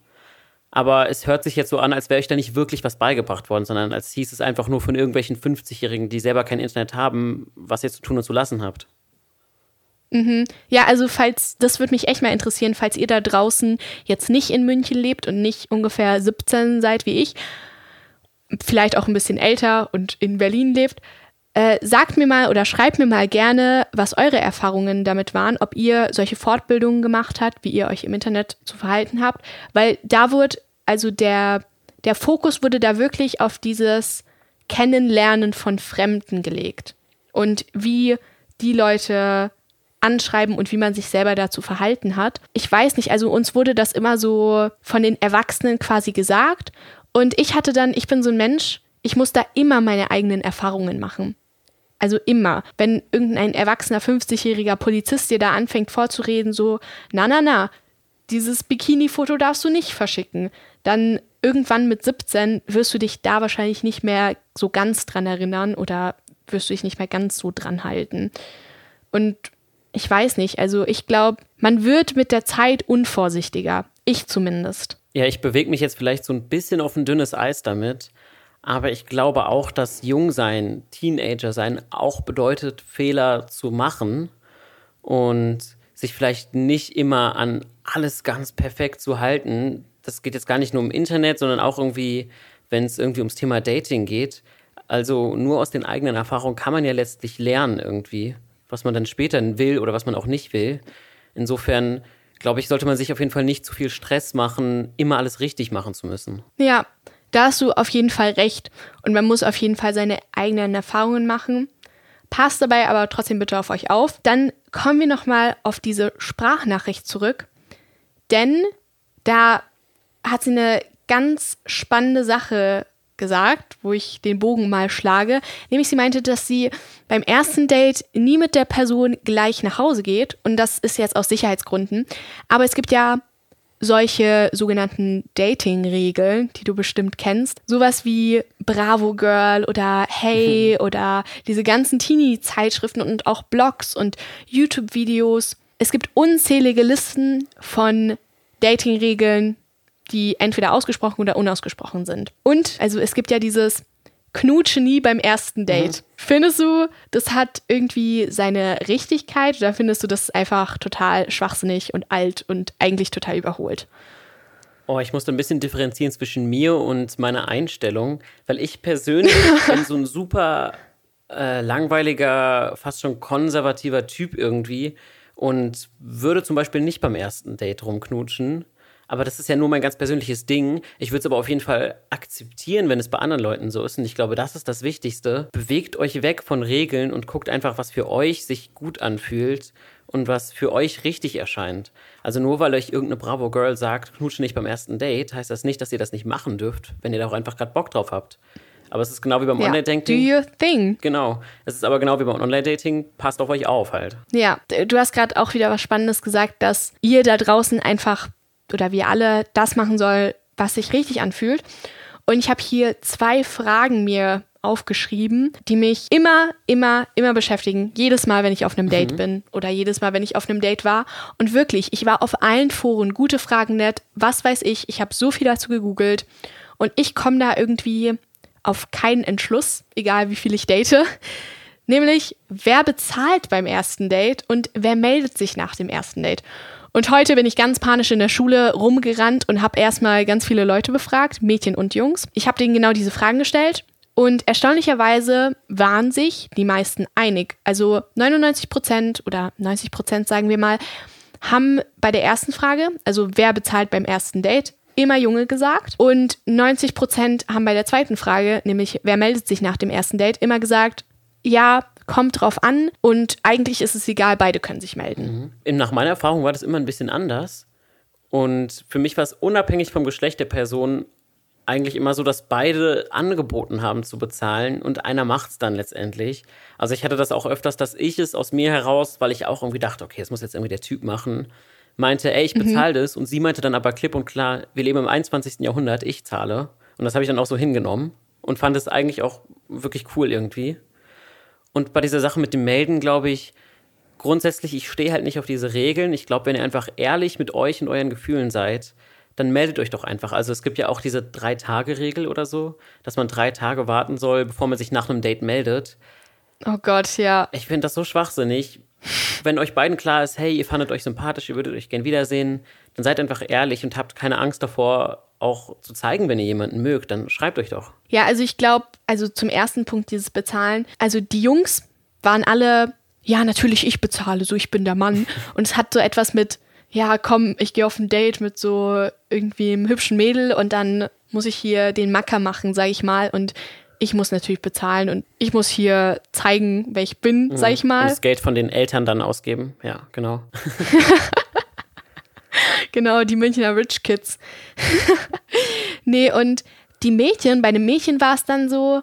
Aber es hört sich jetzt so an, als wäre ich da nicht wirklich was beigebracht worden, sondern als hieß es einfach nur von irgendwelchen 50-Jährigen, die selber kein Internet haben, was ihr zu tun und zu lassen habt. Mhm. Ja, also falls, das würde mich echt mal interessieren, falls ihr da draußen jetzt nicht in München lebt und nicht ungefähr 17 seid wie ich, vielleicht auch ein bisschen älter und in Berlin lebt, äh, sagt mir mal oder schreibt mir mal gerne, was eure Erfahrungen damit waren, ob ihr solche Fortbildungen gemacht habt, wie ihr euch im Internet zu verhalten habt, weil da wurde, also der, der Fokus wurde da wirklich auf dieses Kennenlernen von Fremden gelegt und wie die Leute anschreiben und wie man sich selber dazu verhalten hat. Ich weiß nicht, also uns wurde das immer so von den Erwachsenen quasi gesagt. Und ich hatte dann, ich bin so ein Mensch, ich muss da immer meine eigenen Erfahrungen machen. Also immer. Wenn irgendein erwachsener 50-jähriger Polizist dir da anfängt vorzureden, so, na, na, na, dieses Bikini-Foto darfst du nicht verschicken, dann irgendwann mit 17 wirst du dich da wahrscheinlich nicht mehr so ganz dran erinnern oder wirst du dich nicht mehr ganz so dran halten. Und ich weiß nicht, also ich glaube, man wird mit der Zeit unvorsichtiger. Ich zumindest. Ja, ich bewege mich jetzt vielleicht so ein bisschen auf ein dünnes Eis damit. Aber ich glaube auch, dass Jungsein, Teenager sein auch bedeutet, Fehler zu machen und sich vielleicht nicht immer an alles ganz perfekt zu halten. Das geht jetzt gar nicht nur im Internet, sondern auch irgendwie, wenn es irgendwie ums Thema Dating geht. Also nur aus den eigenen Erfahrungen kann man ja letztlich lernen irgendwie was man dann später will oder was man auch nicht will. Insofern glaube ich, sollte man sich auf jeden Fall nicht zu viel Stress machen, immer alles richtig machen zu müssen. Ja, da hast du auf jeden Fall recht. Und man muss auf jeden Fall seine eigenen Erfahrungen machen. Passt dabei aber trotzdem bitte auf euch auf. Dann kommen wir nochmal auf diese Sprachnachricht zurück. Denn da hat sie eine ganz spannende Sache gesagt, wo ich den Bogen mal schlage. Nämlich sie meinte, dass sie beim ersten Date nie mit der Person gleich nach Hause geht. Und das ist jetzt aus Sicherheitsgründen. Aber es gibt ja solche sogenannten Dating-Regeln, die du bestimmt kennst. Sowas wie Bravo Girl oder Hey mhm. oder diese ganzen Teenie-Zeitschriften und auch Blogs und YouTube-Videos. Es gibt unzählige Listen von Dating-Regeln, die entweder ausgesprochen oder unausgesprochen sind. Und, also es gibt ja dieses Knutsche nie beim ersten Date. Mhm. Findest du, das hat irgendwie seine Richtigkeit oder findest du das einfach total schwachsinnig und alt und eigentlich total überholt? Oh, ich musste ein bisschen differenzieren zwischen mir und meiner Einstellung, weil ich persönlich bin so ein super äh, langweiliger, fast schon konservativer Typ irgendwie und würde zum Beispiel nicht beim ersten Date rumknutschen. Aber das ist ja nur mein ganz persönliches Ding. Ich würde es aber auf jeden Fall akzeptieren, wenn es bei anderen Leuten so ist. Und ich glaube, das ist das Wichtigste. Bewegt euch weg von Regeln und guckt einfach, was für euch sich gut anfühlt und was für euch richtig erscheint. Also nur weil euch irgendeine Bravo Girl sagt, knutsche nicht beim ersten Date, heißt das nicht, dass ihr das nicht machen dürft, wenn ihr da auch einfach gerade Bock drauf habt. Aber es ist genau wie beim ja, Online-Dating. Do your thing. Genau. Es ist aber genau wie beim Online-Dating. Passt auf euch auf halt. Ja, du hast gerade auch wieder was Spannendes gesagt, dass ihr da draußen einfach oder wir alle das machen soll, was sich richtig anfühlt. Und ich habe hier zwei Fragen mir aufgeschrieben, die mich immer, immer, immer beschäftigen. Jedes Mal, wenn ich auf einem Date mhm. bin oder jedes Mal, wenn ich auf einem Date war. Und wirklich, ich war auf allen Foren, gute Fragen nett, was weiß ich. Ich habe so viel dazu gegoogelt und ich komme da irgendwie auf keinen Entschluss, egal wie viel ich date. Nämlich, wer bezahlt beim ersten Date und wer meldet sich nach dem ersten Date? Und heute bin ich ganz panisch in der Schule rumgerannt und habe erstmal ganz viele Leute befragt, Mädchen und Jungs. Ich habe denen genau diese Fragen gestellt und erstaunlicherweise waren sich die meisten einig. Also 99 Prozent oder 90 Prozent, sagen wir mal, haben bei der ersten Frage, also wer bezahlt beim ersten Date, immer Junge gesagt. Und 90 Prozent haben bei der zweiten Frage, nämlich wer meldet sich nach dem ersten Date, immer gesagt, ja, kommt drauf an und eigentlich ist es egal, beide können sich melden. Mhm. Nach meiner Erfahrung war das immer ein bisschen anders. Und für mich war es unabhängig vom Geschlecht der Person eigentlich immer so, dass beide angeboten haben zu bezahlen und einer macht es dann letztendlich. Also ich hatte das auch öfters, dass ich es aus mir heraus, weil ich auch irgendwie dachte, okay, das muss jetzt irgendwie der Typ machen, meinte, ey, ich bezahle mhm. das und sie meinte dann aber klipp und klar, wir leben im 21. Jahrhundert, ich zahle. Und das habe ich dann auch so hingenommen und fand es eigentlich auch wirklich cool irgendwie. Und bei dieser Sache mit dem Melden, glaube ich, grundsätzlich, ich stehe halt nicht auf diese Regeln. Ich glaube, wenn ihr einfach ehrlich mit euch und euren Gefühlen seid, dann meldet euch doch einfach. Also es gibt ja auch diese Drei-Tage-Regel oder so, dass man drei Tage warten soll, bevor man sich nach einem Date meldet. Oh Gott, ja. Ich finde das so schwachsinnig. Wenn euch beiden klar ist, hey, ihr fandet euch sympathisch, ihr würdet euch gern wiedersehen, dann seid einfach ehrlich und habt keine Angst davor, auch zu zeigen, wenn ihr jemanden mögt, dann schreibt euch doch. Ja, also ich glaube, also zum ersten Punkt dieses Bezahlen, also die Jungs waren alle, ja, natürlich ich bezahle, so ich bin der Mann. Und es hat so etwas mit, ja, komm, ich gehe auf ein Date mit so irgendwie einem hübschen Mädel und dann muss ich hier den Macker machen, sag ich mal. Und ich muss natürlich bezahlen und ich muss hier zeigen, wer ich bin, sag ich mal. Und das Geld von den Eltern dann ausgeben. Ja, genau. genau, die Münchner Rich Kids. nee, und die Mädchen, bei den Mädchen war es dann so,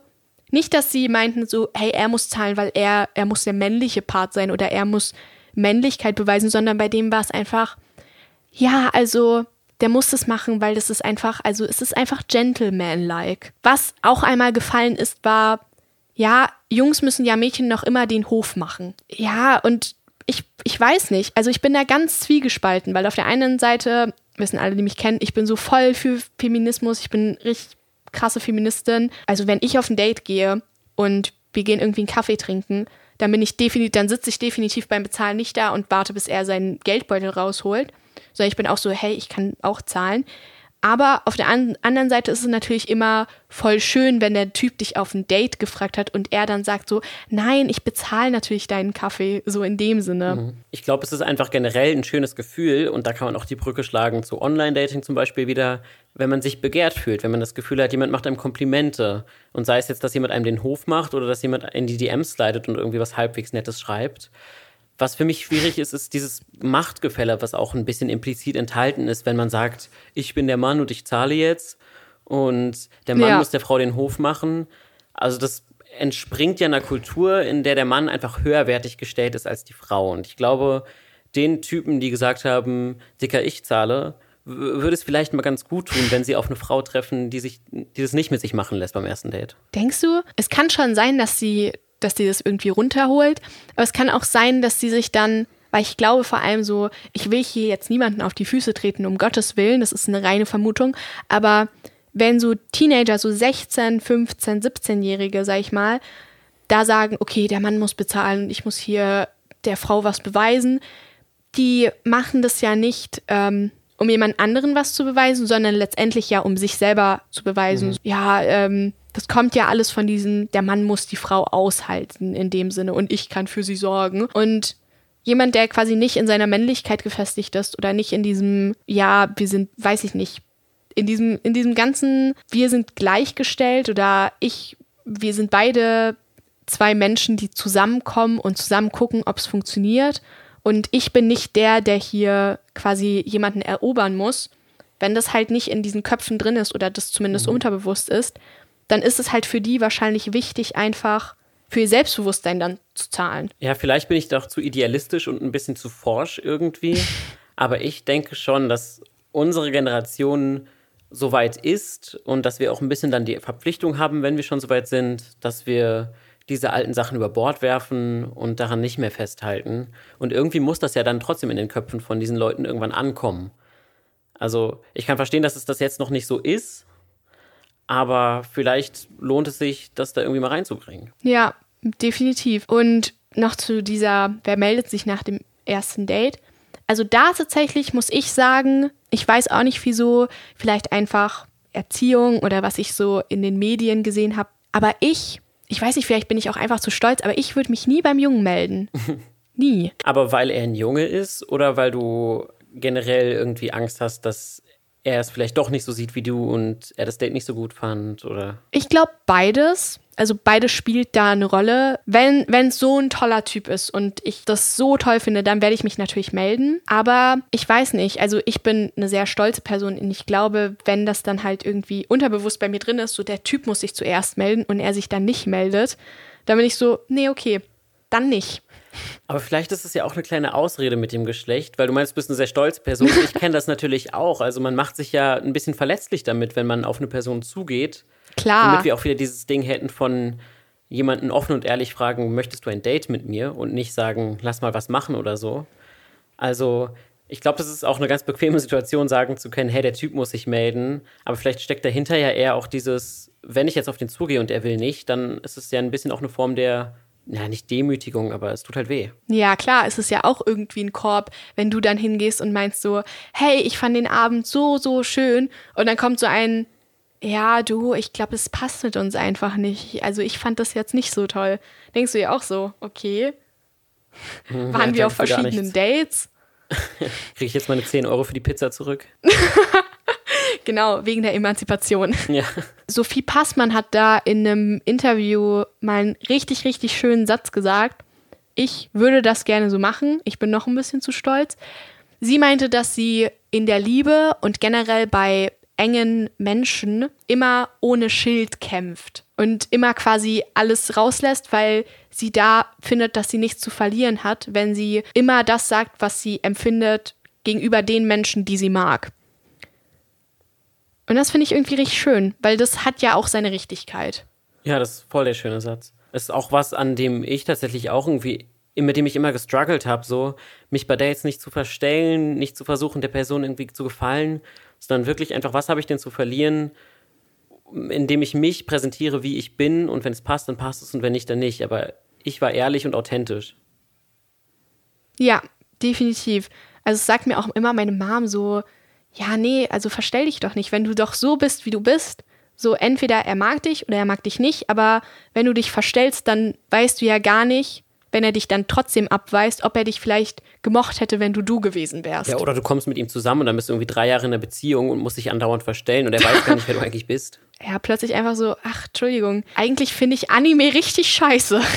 nicht, dass sie meinten so, hey, er muss zahlen, weil er, er muss der männliche Part sein oder er muss Männlichkeit beweisen, sondern bei dem war es einfach, ja, also der muss das machen, weil das ist einfach, also es ist einfach gentleman-like. Was auch einmal gefallen ist, war, ja, Jungs müssen ja Mädchen noch immer den Hof machen. Ja, und ich, ich weiß nicht. Also ich bin da ganz zwiegespalten, weil auf der einen Seite, wissen alle, die mich kennen, ich bin so voll für Feminismus, ich bin richtig krasse Feministin. Also wenn ich auf ein Date gehe und wir gehen irgendwie einen Kaffee trinken, dann bin ich definitiv, dann sitze ich definitiv beim Bezahlen nicht da und warte, bis er seinen Geldbeutel rausholt, sondern ich bin auch so, hey, ich kann auch zahlen. Aber auf der an anderen Seite ist es natürlich immer voll schön, wenn der Typ dich auf ein Date gefragt hat und er dann sagt so, nein, ich bezahle natürlich deinen Kaffee, so in dem Sinne. Mhm. Ich glaube, es ist einfach generell ein schönes Gefühl und da kann man auch die Brücke schlagen zu Online-Dating zum Beispiel wieder, wenn man sich begehrt fühlt, wenn man das Gefühl hat, jemand macht einem Komplimente und sei es jetzt, dass jemand einem den Hof macht oder dass jemand in die DMs slidet und irgendwie was halbwegs Nettes schreibt was für mich schwierig ist, ist dieses Machtgefälle, was auch ein bisschen implizit enthalten ist, wenn man sagt, ich bin der Mann und ich zahle jetzt und der Mann ja. muss der Frau den Hof machen. Also das entspringt ja einer Kultur, in der der Mann einfach höherwertig gestellt ist als die Frau. Und ich glaube, den Typen, die gesagt haben, dicker, ich zahle, würde es vielleicht mal ganz gut tun, wenn sie auf eine Frau treffen, die sich, die das nicht mit sich machen lässt beim ersten Date. Denkst du, es kann schon sein, dass sie dass sie das irgendwie runterholt. Aber es kann auch sein, dass sie sich dann, weil ich glaube vor allem so, ich will hier jetzt niemanden auf die Füße treten, um Gottes Willen, das ist eine reine Vermutung, aber wenn so Teenager, so 16, 15, 17-Jährige, sag ich mal, da sagen, okay, der Mann muss bezahlen und ich muss hier der Frau was beweisen, die machen das ja nicht, ähm, um jemand anderen was zu beweisen, sondern letztendlich ja, um sich selber zu beweisen. Mhm. Ja, ähm, das kommt ja alles von diesem, der Mann muss die Frau aushalten in dem Sinne und ich kann für sie sorgen. Und jemand, der quasi nicht in seiner Männlichkeit gefestigt ist oder nicht in diesem, ja, wir sind, weiß ich nicht, in diesem, in diesem ganzen, wir sind gleichgestellt oder ich, wir sind beide zwei Menschen, die zusammenkommen und zusammen gucken, ob es funktioniert. Und ich bin nicht der, der hier quasi jemanden erobern muss. Wenn das halt nicht in diesen Köpfen drin ist oder das zumindest mhm. unterbewusst ist, dann ist es halt für die wahrscheinlich wichtig, einfach für ihr Selbstbewusstsein dann zu zahlen. Ja, vielleicht bin ich doch zu idealistisch und ein bisschen zu forsch irgendwie. Aber ich denke schon, dass unsere Generation so weit ist und dass wir auch ein bisschen dann die Verpflichtung haben, wenn wir schon so weit sind, dass wir diese alten Sachen über Bord werfen und daran nicht mehr festhalten. Und irgendwie muss das ja dann trotzdem in den Köpfen von diesen Leuten irgendwann ankommen. Also ich kann verstehen, dass es das jetzt noch nicht so ist, aber vielleicht lohnt es sich, das da irgendwie mal reinzubringen. Ja, definitiv. Und noch zu dieser, wer meldet sich nach dem ersten Date? Also da tatsächlich muss ich sagen, ich weiß auch nicht wieso, vielleicht einfach Erziehung oder was ich so in den Medien gesehen habe. Aber ich, ich weiß nicht, vielleicht bin ich auch einfach zu stolz, aber ich würde mich nie beim Jungen melden. nie. Aber weil er ein Junge ist oder weil du generell irgendwie Angst hast, dass er es vielleicht doch nicht so sieht wie du und er das Date nicht so gut fand oder? Ich glaube beides. Also beides spielt da eine Rolle. Wenn es so ein toller Typ ist und ich das so toll finde, dann werde ich mich natürlich melden. Aber ich weiß nicht. Also ich bin eine sehr stolze Person und ich glaube, wenn das dann halt irgendwie unterbewusst bei mir drin ist, so der Typ muss sich zuerst melden und er sich dann nicht meldet, dann bin ich so, nee, okay, dann nicht. Aber vielleicht ist es ja auch eine kleine Ausrede mit dem Geschlecht, weil du meinst, du bist eine sehr stolze Person. Ich kenne das natürlich auch. Also man macht sich ja ein bisschen verletzlich damit, wenn man auf eine Person zugeht. Klar. Damit wir auch wieder dieses Ding hätten von jemanden offen und ehrlich fragen, möchtest du ein Date mit mir? Und nicht sagen, lass mal was machen oder so. Also ich glaube, das ist auch eine ganz bequeme Situation, sagen zu können, hey, der Typ muss sich melden. Aber vielleicht steckt dahinter ja eher auch dieses, wenn ich jetzt auf den zugehe und er will nicht, dann ist es ja ein bisschen auch eine Form der ja, nicht Demütigung, aber es tut halt weh. Ja, klar, es ist ja auch irgendwie ein Korb, wenn du dann hingehst und meinst so, hey, ich fand den Abend so, so schön. Und dann kommt so ein, ja, du, ich glaube, es passt mit uns einfach nicht. Also ich fand das jetzt nicht so toll. Denkst du ja auch so, okay. Waren Hm, ja, wir auf verschiedenen. Dates? Kriege ich jetzt meine 10 Euro für die Pizza zurück? Genau, wegen der Emanzipation. Ja. Sophie Passmann hat da in einem Interview mal einen richtig, richtig schönen Satz gesagt. Ich würde das gerne so machen. Ich bin noch ein bisschen zu stolz. Sie meinte, dass sie in der Liebe und generell bei engen Menschen immer ohne Schild kämpft und immer quasi alles rauslässt, weil sie da findet, dass sie nichts zu verlieren hat, wenn sie immer das sagt, was sie empfindet gegenüber den Menschen, die sie mag. Und das finde ich irgendwie richtig schön, weil das hat ja auch seine Richtigkeit. Ja, das ist voll der schöne Satz. Es ist auch was, an dem ich tatsächlich auch irgendwie, mit dem ich immer gestruggelt habe, so, mich bei Dates nicht zu verstellen, nicht zu versuchen, der Person irgendwie zu gefallen, sondern wirklich einfach, was habe ich denn zu verlieren, indem ich mich präsentiere, wie ich bin und wenn es passt, dann passt es und wenn nicht, dann nicht. Aber ich war ehrlich und authentisch. Ja, definitiv. Also es sagt mir auch immer meine Mom so, ja, nee, also verstell dich doch nicht, wenn du doch so bist, wie du bist. So entweder er mag dich oder er mag dich nicht, aber wenn du dich verstellst, dann weißt du ja gar nicht, wenn er dich dann trotzdem abweist, ob er dich vielleicht gemocht hätte, wenn du du gewesen wärst. Ja, oder du kommst mit ihm zusammen und dann bist du irgendwie drei Jahre in einer Beziehung und musst dich andauernd verstellen und er weiß gar nicht, wer du eigentlich bist. ja, plötzlich einfach so, ach, Entschuldigung, eigentlich finde ich Anime richtig scheiße.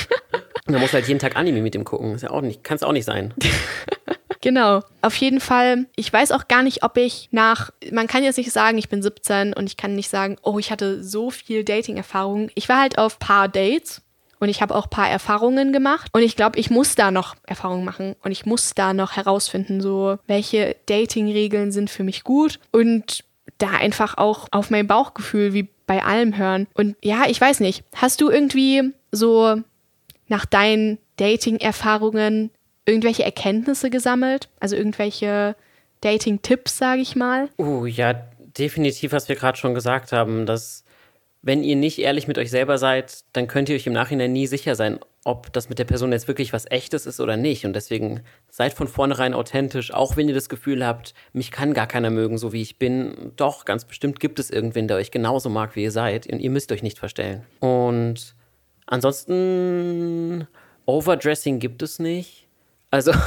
Und dann musst du halt jeden Tag Anime mit ihm gucken. Ist ja auch nicht, kann es auch nicht sein. Genau. Auf jeden Fall, ich weiß auch gar nicht, ob ich nach, man kann jetzt nicht sagen, ich bin 17 und ich kann nicht sagen, oh, ich hatte so viel Dating-Erfahrung. Ich war halt auf paar Dates und ich habe auch paar Erfahrungen gemacht und ich glaube, ich muss da noch Erfahrungen machen und ich muss da noch herausfinden, so welche Dating-Regeln sind für mich gut und da einfach auch auf mein Bauchgefühl wie bei allem hören. Und ja, ich weiß nicht, hast du irgendwie so nach deinen Dating-Erfahrungen irgendwelche Erkenntnisse gesammelt? Also irgendwelche Dating-Tipps, sage ich mal? Oh ja, definitiv, was wir gerade schon gesagt haben, dass wenn ihr nicht ehrlich mit euch selber seid, dann könnt ihr euch im Nachhinein nie sicher sein, ob das mit der Person jetzt wirklich was Echtes ist oder nicht. Und deswegen seid von vornherein authentisch, auch wenn ihr das Gefühl habt, mich kann gar keiner mögen, so wie ich bin. Doch, ganz bestimmt gibt es irgendwen, der euch genauso mag, wie ihr seid. Und ihr müsst euch nicht verstellen. Und ansonsten, Overdressing gibt es nicht. Also,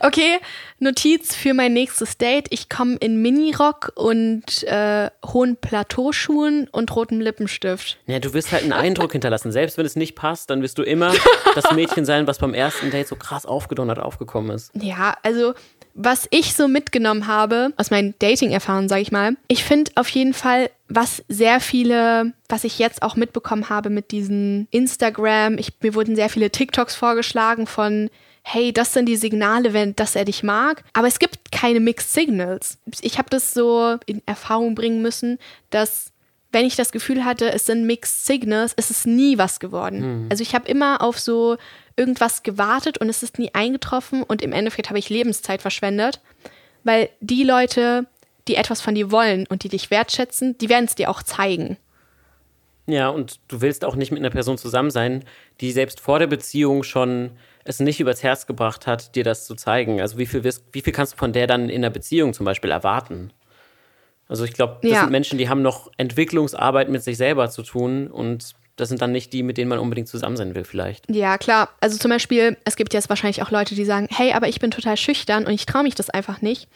Okay, Notiz für mein nächstes Date. Ich komme in Minirock und äh, hohen Plateauschuhen und rotem Lippenstift. ja, du wirst halt einen Eindruck hinterlassen. Selbst wenn es nicht passt, dann wirst du immer das Mädchen sein, was beim ersten Date so krass aufgedonnert aufgekommen ist. Ja, also was ich so mitgenommen habe aus meinen Dating-Erfahrungen, sage ich mal, ich finde auf jeden Fall, was sehr viele, was ich jetzt auch mitbekommen habe mit diesen Instagram, ich, mir wurden sehr viele TikToks vorgeschlagen von hey, das sind die Signale, wenn dass er dich mag. Aber es gibt keine Mixed Signals. Ich habe das so in Erfahrung bringen müssen, dass wenn ich das Gefühl hatte, es sind Mixed Signals, ist es nie was geworden. Also ich habe immer auf so irgendwas gewartet und es ist nie eingetroffen und im Endeffekt habe ich Lebenszeit verschwendet, weil die Leute, die etwas von dir wollen und die dich wertschätzen, die werden es dir auch zeigen. Ja, und du willst auch nicht mit einer Person zusammen sein, die selbst vor der Beziehung schon es nicht übers Herz gebracht hat, dir das zu zeigen. Also wie viel, wirst, wie viel kannst du von der dann in einer Beziehung zum Beispiel erwarten? Also ich glaube, das Ja. sind Menschen, die haben noch Entwicklungsarbeit mit sich selber zu tun und das sind dann nicht die, mit denen man unbedingt zusammen sein will vielleicht. Ja, klar. Also zum Beispiel, es gibt jetzt wahrscheinlich auch Leute, die sagen, hey, aber ich bin total schüchtern und ich traue mich das einfach nicht.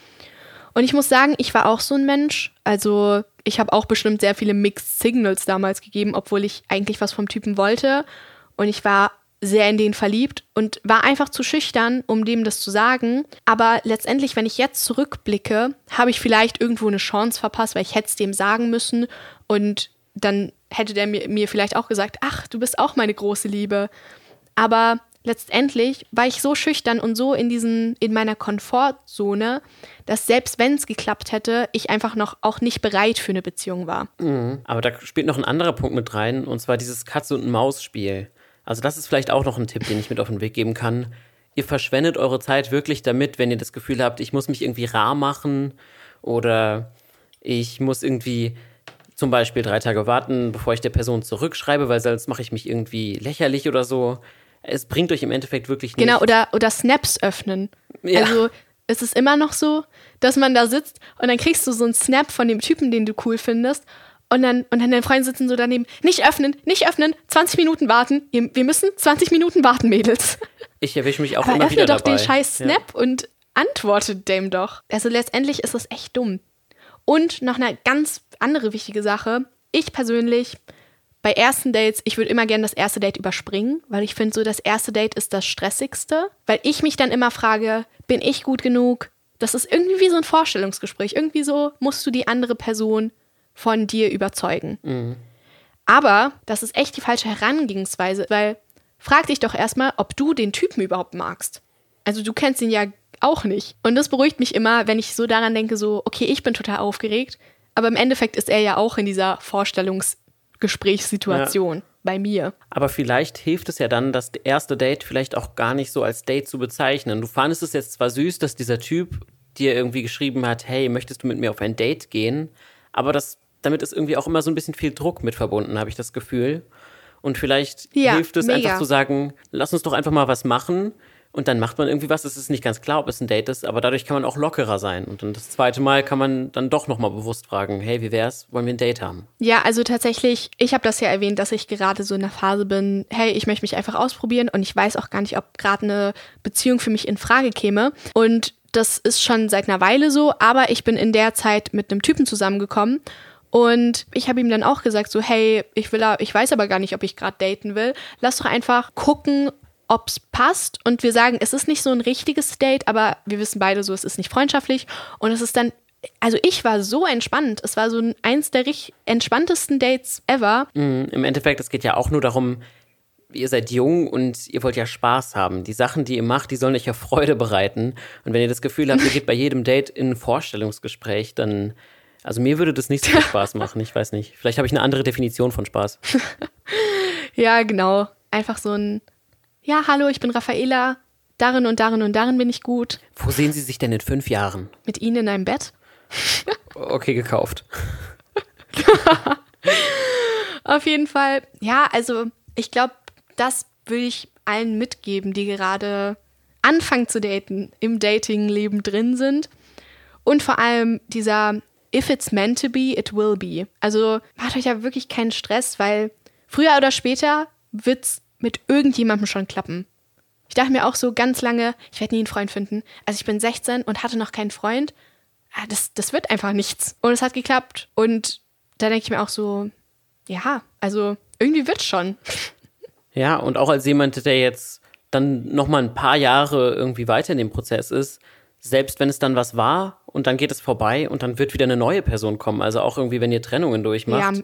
Und ich muss sagen, ich war auch so ein Mensch. Also ich habe auch bestimmt sehr viele Mixed Signals damals gegeben, obwohl ich eigentlich was vom Typen wollte. Und ich war sehr in den verliebt und war einfach zu schüchtern, um dem das zu sagen. Aber letztendlich, wenn ich jetzt zurückblicke, habe ich vielleicht irgendwo eine Chance verpasst, weil ich hätte es dem sagen müssen und dann hätte der mir, mir vielleicht auch gesagt, ach, du bist auch meine große Liebe. Aber letztendlich war ich so schüchtern und so in diesen, in meiner Komfortzone, dass selbst wenn es geklappt hätte, ich einfach noch auch nicht bereit für eine Beziehung war. Aber da spielt noch ein anderer Punkt mit rein, und zwar dieses Katze- und Maus-Spiel. Also das ist vielleicht auch noch ein Tipp, den ich mit auf den Weg geben kann. Ihr verschwendet eure Zeit wirklich damit, wenn ihr das Gefühl habt, ich muss mich irgendwie rar machen oder ich muss irgendwie zum Beispiel drei Tage warten, bevor ich der Person zurückschreibe, weil sonst mache ich mich irgendwie lächerlich oder so. Es bringt euch im Endeffekt wirklich Genau, nichts. oder, oder Snaps öffnen. Ja. Also es ist immer noch so, dass man da sitzt und dann kriegst du so einen Snap von dem Typen, den du cool findest. Und dann, und dann deine Freunde sitzen so daneben. Nicht öffnen, nicht öffnen, 20 Minuten warten. Wir müssen 20 Minuten warten, Mädels. Ich erwische mich auch Aber immer öffne wieder doch dabei. den scheiß Ja. Snap und antworte dem doch. Also letztendlich ist das echt dumm. Und noch eine ganz andere wichtige Sache. Ich persönlich, bei ersten Dates, ich würde immer gerne das erste Date überspringen, weil ich finde, so das erste Date ist das stressigste, weil ich mich dann immer frage, bin ich gut genug? Das ist irgendwie wie so ein Vorstellungsgespräch. Irgendwie so musst du die andere Person von dir überzeugen. Aber das ist echt die falsche Herangehensweise, weil frag dich doch erstmal, ob du den Typen überhaupt magst. Also du kennst ihn ja auch nicht. Und das beruhigt mich immer, wenn ich so daran denke, so, okay, ich bin total aufgeregt, aber im Endeffekt ist er ja auch in dieser Vorstellungsgesprächssituation bei mir. Aber vielleicht hilft es ja dann, das erste Date vielleicht auch gar nicht so als Date zu bezeichnen. Du fandest es jetzt zwar süß, dass dieser Typ dir irgendwie geschrieben hat, hey, möchtest du mit mir auf ein Date gehen? Aber das, damit ist irgendwie auch immer so ein bisschen viel Druck mit verbunden, habe ich das Gefühl. Und vielleicht Ja, hilft es mega. einfach zu sagen, lass uns doch einfach mal was machen. Und dann macht man irgendwie was. Es ist nicht ganz klar, ob es ein Date ist, aber dadurch kann man auch lockerer sein. Und dann das zweite Mal kann man dann doch nochmal bewusst fragen, hey, wie wär's? Wollen wir ein Date haben? Ja, also tatsächlich, ich habe das ja erwähnt, dass ich gerade so in der Phase bin, hey, ich möchte mich einfach ausprobieren und ich weiß auch gar nicht, ob gerade eine Beziehung für mich in Frage käme. Und das ist schon seit einer Weile so, aber ich bin in der Zeit mit einem Typen zusammengekommen und ich habe ihm dann auch gesagt, so, hey, ich will, ich weiß aber gar nicht, ob ich gerade daten will. Lass doch einfach gucken, ob's passt. Und wir sagen, es ist nicht so ein richtiges Date, aber wir wissen beide so, es ist nicht freundschaftlich. Und es ist dann, also ich war so entspannt. Es war so ein, eins der richtig entspanntesten Dates ever. Mhm, Im Endeffekt, es geht ja auch nur darum, ihr seid jung und ihr wollt ja Spaß haben. Die Sachen, die ihr macht, die sollen euch ja Freude bereiten. Und wenn ihr das Gefühl habt, ihr geht bei jedem Date in ein Vorstellungsgespräch, dann, also mir würde das nicht so viel Spaß machen. Ich weiß nicht. Vielleicht habe ich eine andere Definition von Spaß. Ja, genau. Einfach so ein, ja, hallo, ich bin Raffaela. Darin und darin und darin bin ich gut. Wo sehen Sie sich denn in fünf Jahren? Mit Ihnen in einem Bett. Okay, gekauft. Auf jeden Fall. Ja, also ich glaube, das will ich allen mitgeben, die gerade anfangen zu daten, im Dating-Leben drin sind. Und vor allem dieser If it's meant to be, it will be. Also macht euch ja wirklich keinen Stress, weil früher oder später wird's mit irgendjemandem schon klappen. Ich dachte mir auch so ganz lange, ich werde nie einen Freund finden. Also ich bin 16 und hatte noch keinen Freund. Ah, Das, das wird einfach nichts. Und es hat geklappt. Und da denke ich mir auch so, ja, also irgendwie wird's schon. Ja, und auch als jemand, der jetzt dann noch mal ein paar Jahre irgendwie weiter in dem Prozess ist, selbst wenn es dann was war und dann geht es vorbei und dann wird wieder eine neue Person kommen. Also auch irgendwie, wenn ihr Trennungen durchmacht. Ja.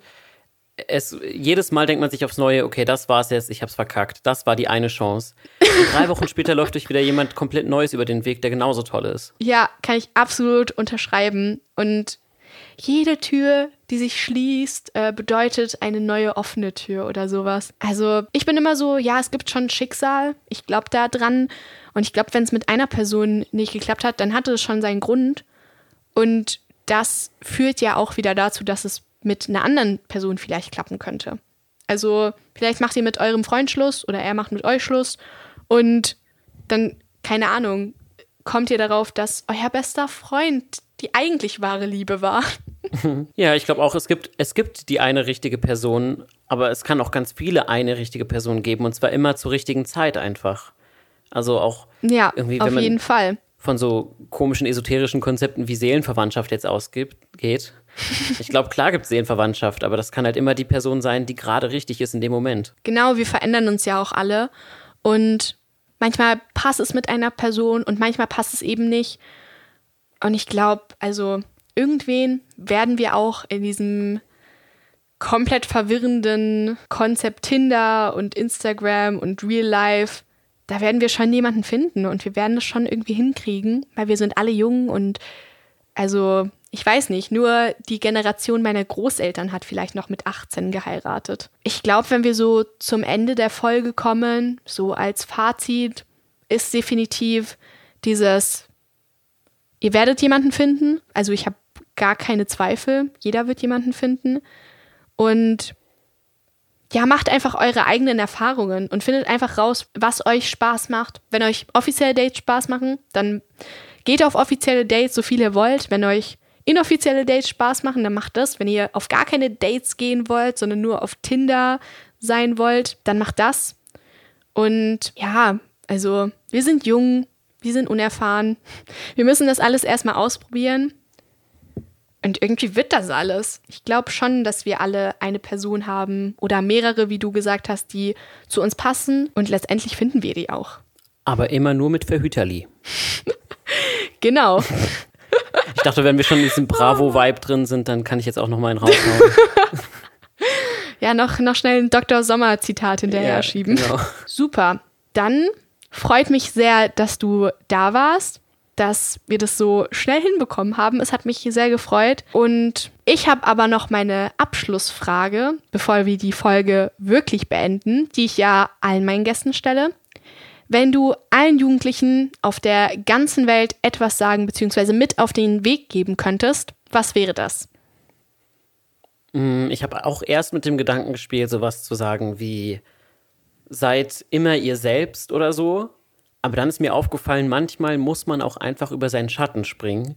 Es, jedes Mal denkt man sich aufs Neue, okay, das war's jetzt, ich hab's verkackt. Das war die eine Chance. Drei Wochen später läuft euch wieder jemand komplett Neues über den Weg, der genauso toll ist. Ja, kann ich absolut unterschreiben. Und jede Tür, die sich schließt, äh, bedeutet eine neue offene Tür oder sowas. Also ich bin immer so, ja, es gibt schon Schicksal. Ich glaube da dran. Und ich glaube, wenn es mit einer Person nicht geklappt hat, dann hatte es schon seinen Grund. Und das führt ja auch wieder dazu, dass es mit einer anderen Person vielleicht klappen könnte. Also vielleicht macht ihr mit eurem Freund Schluss oder er macht mit euch Schluss und dann, keine Ahnung, kommt ihr darauf, dass euer bester Freund die eigentlich wahre Liebe war. Ja, ich glaube auch, es gibt, es gibt die eine richtige Person, aber es kann auch ganz viele eine richtige Person geben und zwar immer zur richtigen Zeit einfach. Also auch Ja, Irgendwie, auf wenn man- jeden Fall. von so komischen esoterischen Konzepten wie Seelenverwandtschaft jetzt ausgeht. Geht. Ich glaube, klar gibt es Seelenverwandtschaft, aber das kann halt immer die Person sein, die gerade richtig ist in dem Moment. Genau, wir verändern uns ja auch alle. Und manchmal passt es mit einer Person und manchmal passt es eben nicht. Und ich glaube, also irgendwen werden wir auch in diesem komplett verwirrenden Konzept Tinder und Instagram und Real Life, da werden wir schon jemanden finden und wir werden es schon irgendwie hinkriegen, weil wir sind alle jung und also ich weiß nicht, nur die Generation meiner Großeltern hat vielleicht noch mit 18 geheiratet. Ich glaube, wenn wir so zum Ende der Folge kommen, so als Fazit, ist definitiv dieses, ihr werdet jemanden finden. Also ich habe gar keine Zweifel. Jeder wird jemanden finden. Und ja, macht einfach eure eigenen Erfahrungen und findet einfach raus, was euch Spaß macht. Wenn euch offizielle Dates Spaß machen, dann geht auf offizielle Dates, so viel ihr wollt. Wenn euch inoffizielle Dates Spaß machen, dann macht das. Wenn ihr auf gar keine Dates gehen wollt, sondern nur auf Tinder sein wollt, dann macht das. Und ja, also wir sind jung, wir sind unerfahren. Wir müssen das alles erstmal ausprobieren. Und irgendwie wird das alles. Ich glaube schon, dass wir alle eine Person haben oder mehrere, wie du gesagt hast, die zu uns passen. Und letztendlich finden wir die auch. Aber immer nur mit Verhüterli. genau. Ich dachte, wenn wir schon in diesem Bravo-Vibe drin sind, dann kann ich jetzt auch noch mal einen raushauen. ja, noch, noch schnell ein Dr. Sommer-Zitat hinterher ja, schieben. Genau. Super. Dann freut mich sehr, dass du da warst dass wir das so schnell hinbekommen haben. Es hat mich sehr gefreut. Und ich habe aber noch meine Abschlussfrage, bevor wir die Folge wirklich beenden, die ich ja allen meinen Gästen stelle. Wenn du allen Jugendlichen auf der ganzen Welt etwas sagen bzw. mit auf den Weg geben könntest, was wäre das? Mm, ich habe auch erst mit dem Gedanken gespielt, sowas zu sagen wie seid immer ihr selbst oder so. Aber dann ist mir aufgefallen, manchmal muss man auch einfach über seinen Schatten springen.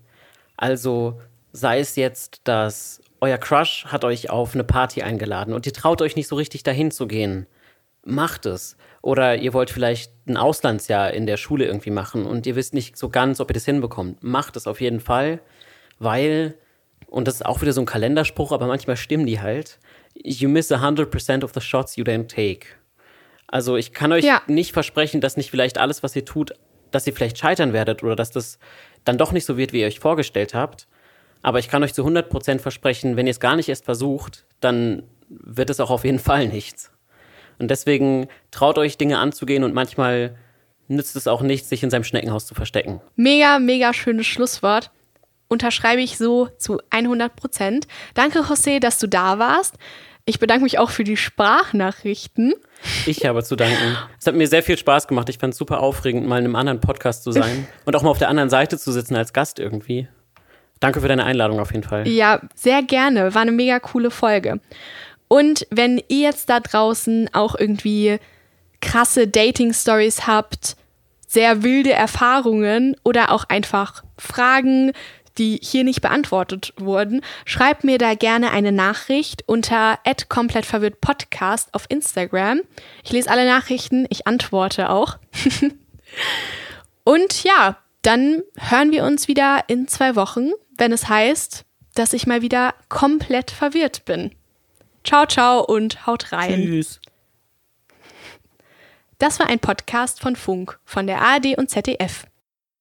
Also sei es jetzt, dass euer Crush hat euch auf eine Party eingeladen und ihr traut euch nicht so richtig dahin zu gehen. Macht es. Oder ihr wollt vielleicht ein Auslandsjahr in der Schule irgendwie machen und ihr wisst nicht so ganz, ob ihr das hinbekommt. Macht es auf jeden Fall, weil, und das ist auch wieder so ein Kalenderspruch, aber manchmal stimmen die halt, you miss 100% of the shots you don't take. Also ich kann euch ja. nicht versprechen, dass nicht vielleicht alles, was ihr tut, dass ihr vielleicht scheitern werdet oder dass das dann doch nicht so wird, wie ihr euch vorgestellt habt. Aber ich kann euch zu 100% versprechen, wenn ihr es gar nicht erst versucht, dann wird es auch auf jeden Fall nichts. Und deswegen traut euch Dinge anzugehen und manchmal nützt es auch nichts, sich in seinem Schneckenhaus zu verstecken. Mega, mega schönes Schlusswort. Unterschreibe ich so zu 100% Danke, José, dass du da warst. Ich bedanke mich auch für die Sprachnachrichten. Ich habe zu danken. Es hat mir sehr viel Spaß gemacht. Ich fand es super aufregend, mal in einem anderen Podcast zu sein und auch mal auf der anderen Seite zu sitzen als Gast irgendwie. Danke für deine Einladung auf jeden Fall. Ja, sehr gerne. War eine mega coole Folge. Und wenn ihr jetzt da draußen auch irgendwie krasse Dating-Stories habt, sehr wilde Erfahrungen oder auch einfach Fragen, die hier nicht beantwortet wurden, schreibt mir da gerne eine Nachricht unter @komplettverwirrtpodcast auf Instagram. Ich lese alle Nachrichten, ich antworte auch. Und ja, dann hören wir uns wieder in zwei Wochen, wenn es heißt, dass ich mal wieder komplett verwirrt bin. Ciao, ciao und haut rein. Tschüss. Das war ein Podcast von Funk, von der ARD und ZDF.